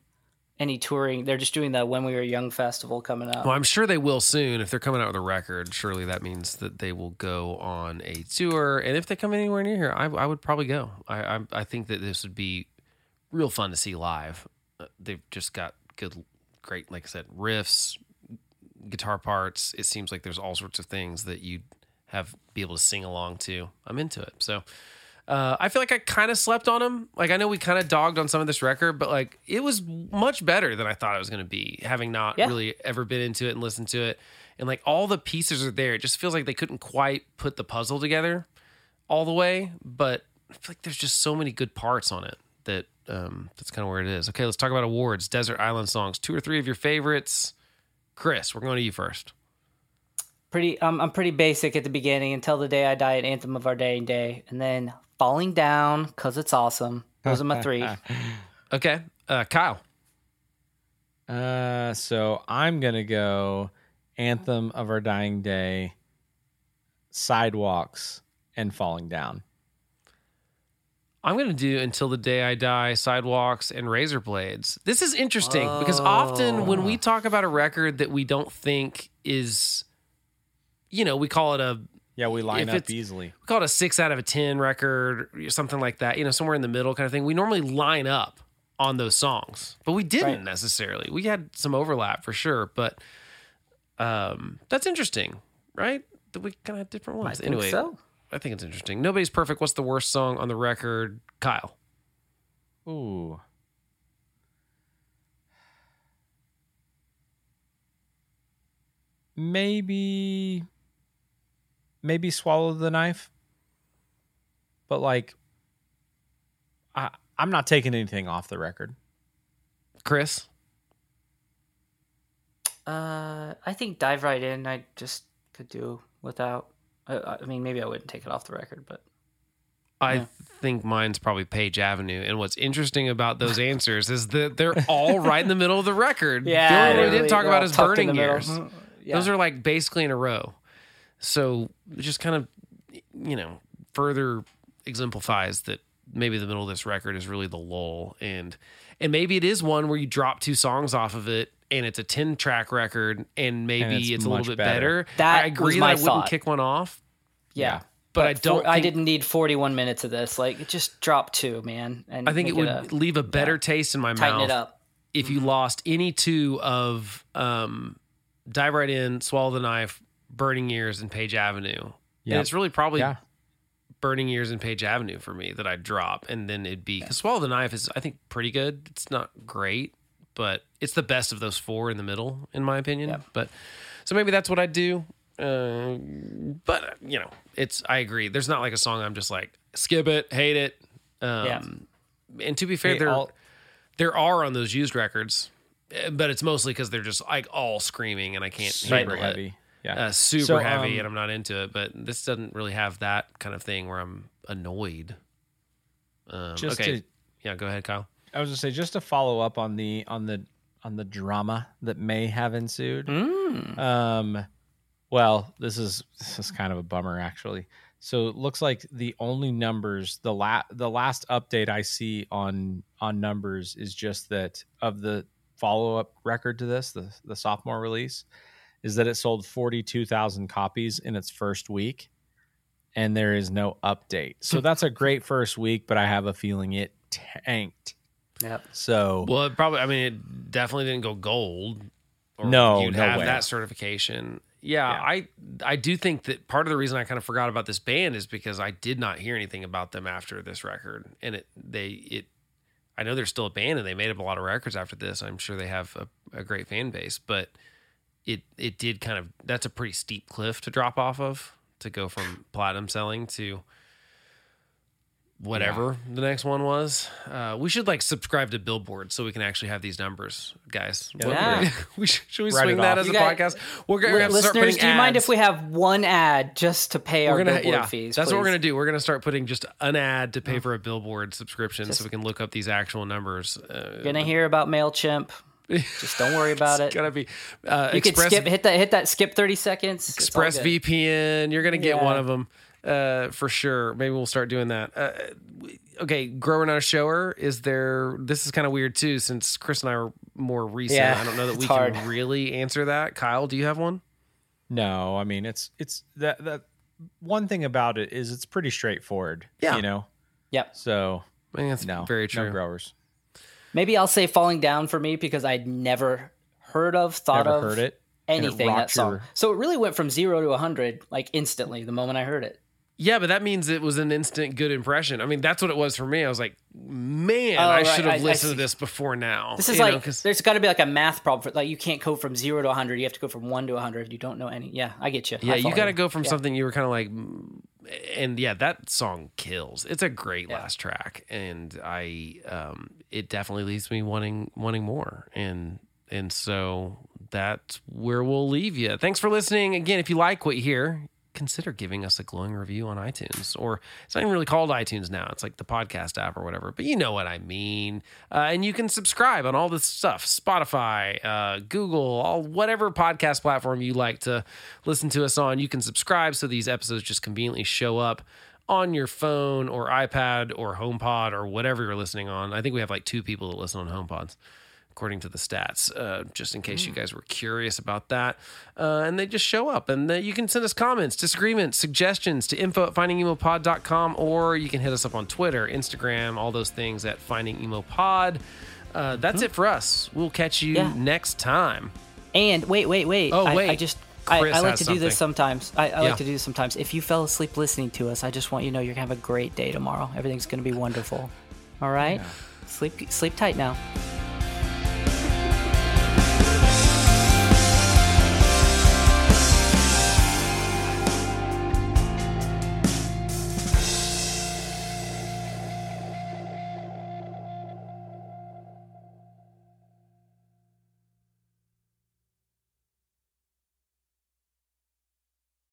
any touring. They're just doing the When We Were Young festival coming up. Well, I'm sure they will soon. If they're coming out with a record, surely that means that they will go on a tour. And if they come anywhere near here, I, I would probably go. I, I I think that this would be real fun to see live. Uh, they've just got good, great, like I said, riffs, guitar parts. It seems like there's all sorts of things that you'd have be able to sing along to. I'm into it. So. Uh, I feel like I kind of slept on him. Like I know we kind of dogged on some of this record, but like it was much better than I thought it was going to be, having not Yeah. really ever been into it and listened to it. And like all the pieces are there. It just feels like they couldn't quite put the puzzle together all the way, but I feel like there's just so many good parts on it um, that's kind of where it is. Okay, let's talk about awards. Desert Island songs. Two or three of your favorites. Chris, we're going to you first. pretty um, I'm pretty basic at the beginning until the day I die at Anthem of Our Dying Day, and then Falling Down because it's awesome. Those are my three. Okay, uh, Kyle. Uh, so I'm gonna go "Anthem of Our Dying Day," "Sidewalks," and "Falling Down." I'm going to do Until the Day I Die, Sidewalks, and Razor Blades. This is interesting because often when we talk about a record that we don't think is, you know, we call it a Yeah, we line up easily. we call it a six out of a 10 record or something like that, you know, somewhere in the middle kind of thing. We normally line up on those songs, but we didn't Right. necessarily. We had some overlap for sure, but um, that's interesting, right? That we kind of had different ones. anyway, so. I think it's interesting. Nobody's perfect. What's the worst song on the record? Kyle. Ooh. Maybe maybe swallow the knife. But like I I'm not taking anything off the record. Chris. Uh, I think dive right in. I just could do without. I, I mean, maybe I wouldn't take it off the record, but I Yeah. think mine's probably Page Avenue. And what's interesting about those answers is that they're all right in the middle of the record. the only one we didn't talk about is Burning. Years. Mhm. Yeah. Those are like basically in a row. So just kind of, you know, further exemplifies that maybe the middle of this record is really the lull. And and maybe it is one where you drop two songs off of it and it's a 10 track record and maybe it's it's, a little bit better. better. That I agree was that my I wouldn't thought. kick one off. yeah. But I don't For, I didn't need 41 minutes of this. Like, it just drop two, man. And I think it make would a- leave a better taste in my tighten mouth it up. if you lost any two of um, Dive Right In, Swallow the Knife, Burning Years, and Page Avenue. And it's really probably Yeah. Burning Years and Page Avenue for me that I'd drop. And then it'd be, because Swallow the Knife is, I think, pretty good. It's not great, but it's the best of those four in the middle, in my opinion. Yep. But so maybe that's what I'd do. Uh, but, you know, it's, I agree. There's not like a song I'm just like, skip it, hate it. Um, Yeah. And to be fair, Hey, there, all- there are on those used records, eh, but it's mostly because they're just like all screaming and I can't super handle it. heavy. Yeah. Uh, super So, heavy, um, and I'm not into it. But this doesn't really have that kind of thing where I'm annoyed. Um, Just okay, to- yeah, go ahead, Kyle. I was gonna say just to follow up on the on the on the drama that may have ensued. Mm. Um, well, this is this is kind of a bummer actually. So it looks like the only numbers the la- the last update I see on on numbers is just that of the follow up record to this the the sophomore release is that it sold forty two thousand copies in its first week, and there is no update. So that's a great first week, but I have a feeling it tanked Yep. So Well, it probably. I mean, it definitely didn't go gold. Or No, you'd no have way. that certification. Yeah, Yeah. I I do think that part of the reason I kind of forgot about this band is because I did not hear anything about them after this record, and it they it. I know they're still a band and they made up a lot of records after this. I'm sure they have a, a great fan base, but it it did kind of that's a pretty steep cliff to drop off of to go from platinum selling to whatever the next one was. Uh, we should like subscribe to Billboard so we can actually have these numbers, guys. What- Yeah. we should, should we Write swing that off. as You a guys- podcast? We're gonna, Li- have to start listeners, putting do you mind ads. if we have one ad just to pay our We're gonna, billboard yeah, fees? that's what we're gonna do. We're gonna start putting just an ad to pay for a Billboard subscription, so we can look up these actual numbers. Uh, Gonna hear about Mailchimp. Just don't worry about it. it's gotta be uh, You could Express skip hit that hit that skip thirty seconds. It's Express. VPN. You're gonna get Yeah. one of them uh, for sure. Maybe we'll start doing that. Uh, okay, grower not a shower. Is there? This is kind of weird too, since Chris and I are more recent. Yeah, I don't know that we hard. can really answer that. Kyle, do you have one? no, I mean it's it's that that one thing about it is it's pretty straightforward. Yeah. You know? Yep. So I think that's no. very No true. growers. Maybe I'll say falling down for me because I'd never heard of, thought Never of heard it. anything that song. your- So it really went from zero to hundred like instantly the moment I heard it. Yeah, but that means it was an instant good impression. I mean, that's what it was for me. I was like, man, Oh, I right. should have I listened see. to this before now. This is You know, like 'cause- there's got to be like a math problem for like you can't go from zero to hundred. You have to go from one to hundred. You don't know any. Yeah, I get you. Yeah, you got to go from Yeah. something you were kind of like, mm, and yeah, that song kills. It's a great Yeah. last track, and I, um, it definitely leaves me wanting wanting more, and and so that's where we'll leave you. Thanks for listening again. If you like what you hear. Consider giving us a glowing review on iTunes, or it's not even really called iTunes now. It's like the podcast app or whatever, but you know what I mean. Uh, and you can subscribe on all this stuff Spotify, uh, Google, all whatever podcast platform you like to listen to us on. You can subscribe so these episodes just conveniently show up on your phone or iPad or HomePod or whatever you're listening on. I think we have like two people that listen on HomePods. According to the stats, uh, just in case you guys were curious about that. Uh, and they just show up. And uh, you can send us comments, disagreements, suggestions to info at findingemopod.com, or you can hit us up on Twitter, Instagram, all those things at Finding Emo Pod. Uh, that's it for us. We'll catch you Yeah. next time. And wait, wait, wait. Oh, wait. I just I, I like to do this sometimes. I, I Yeah. like to do this sometimes. If you fell asleep listening to us, I just want you to know you're gonna have a great day tomorrow. Everything's gonna be wonderful. All right. Sleep sleep tight now.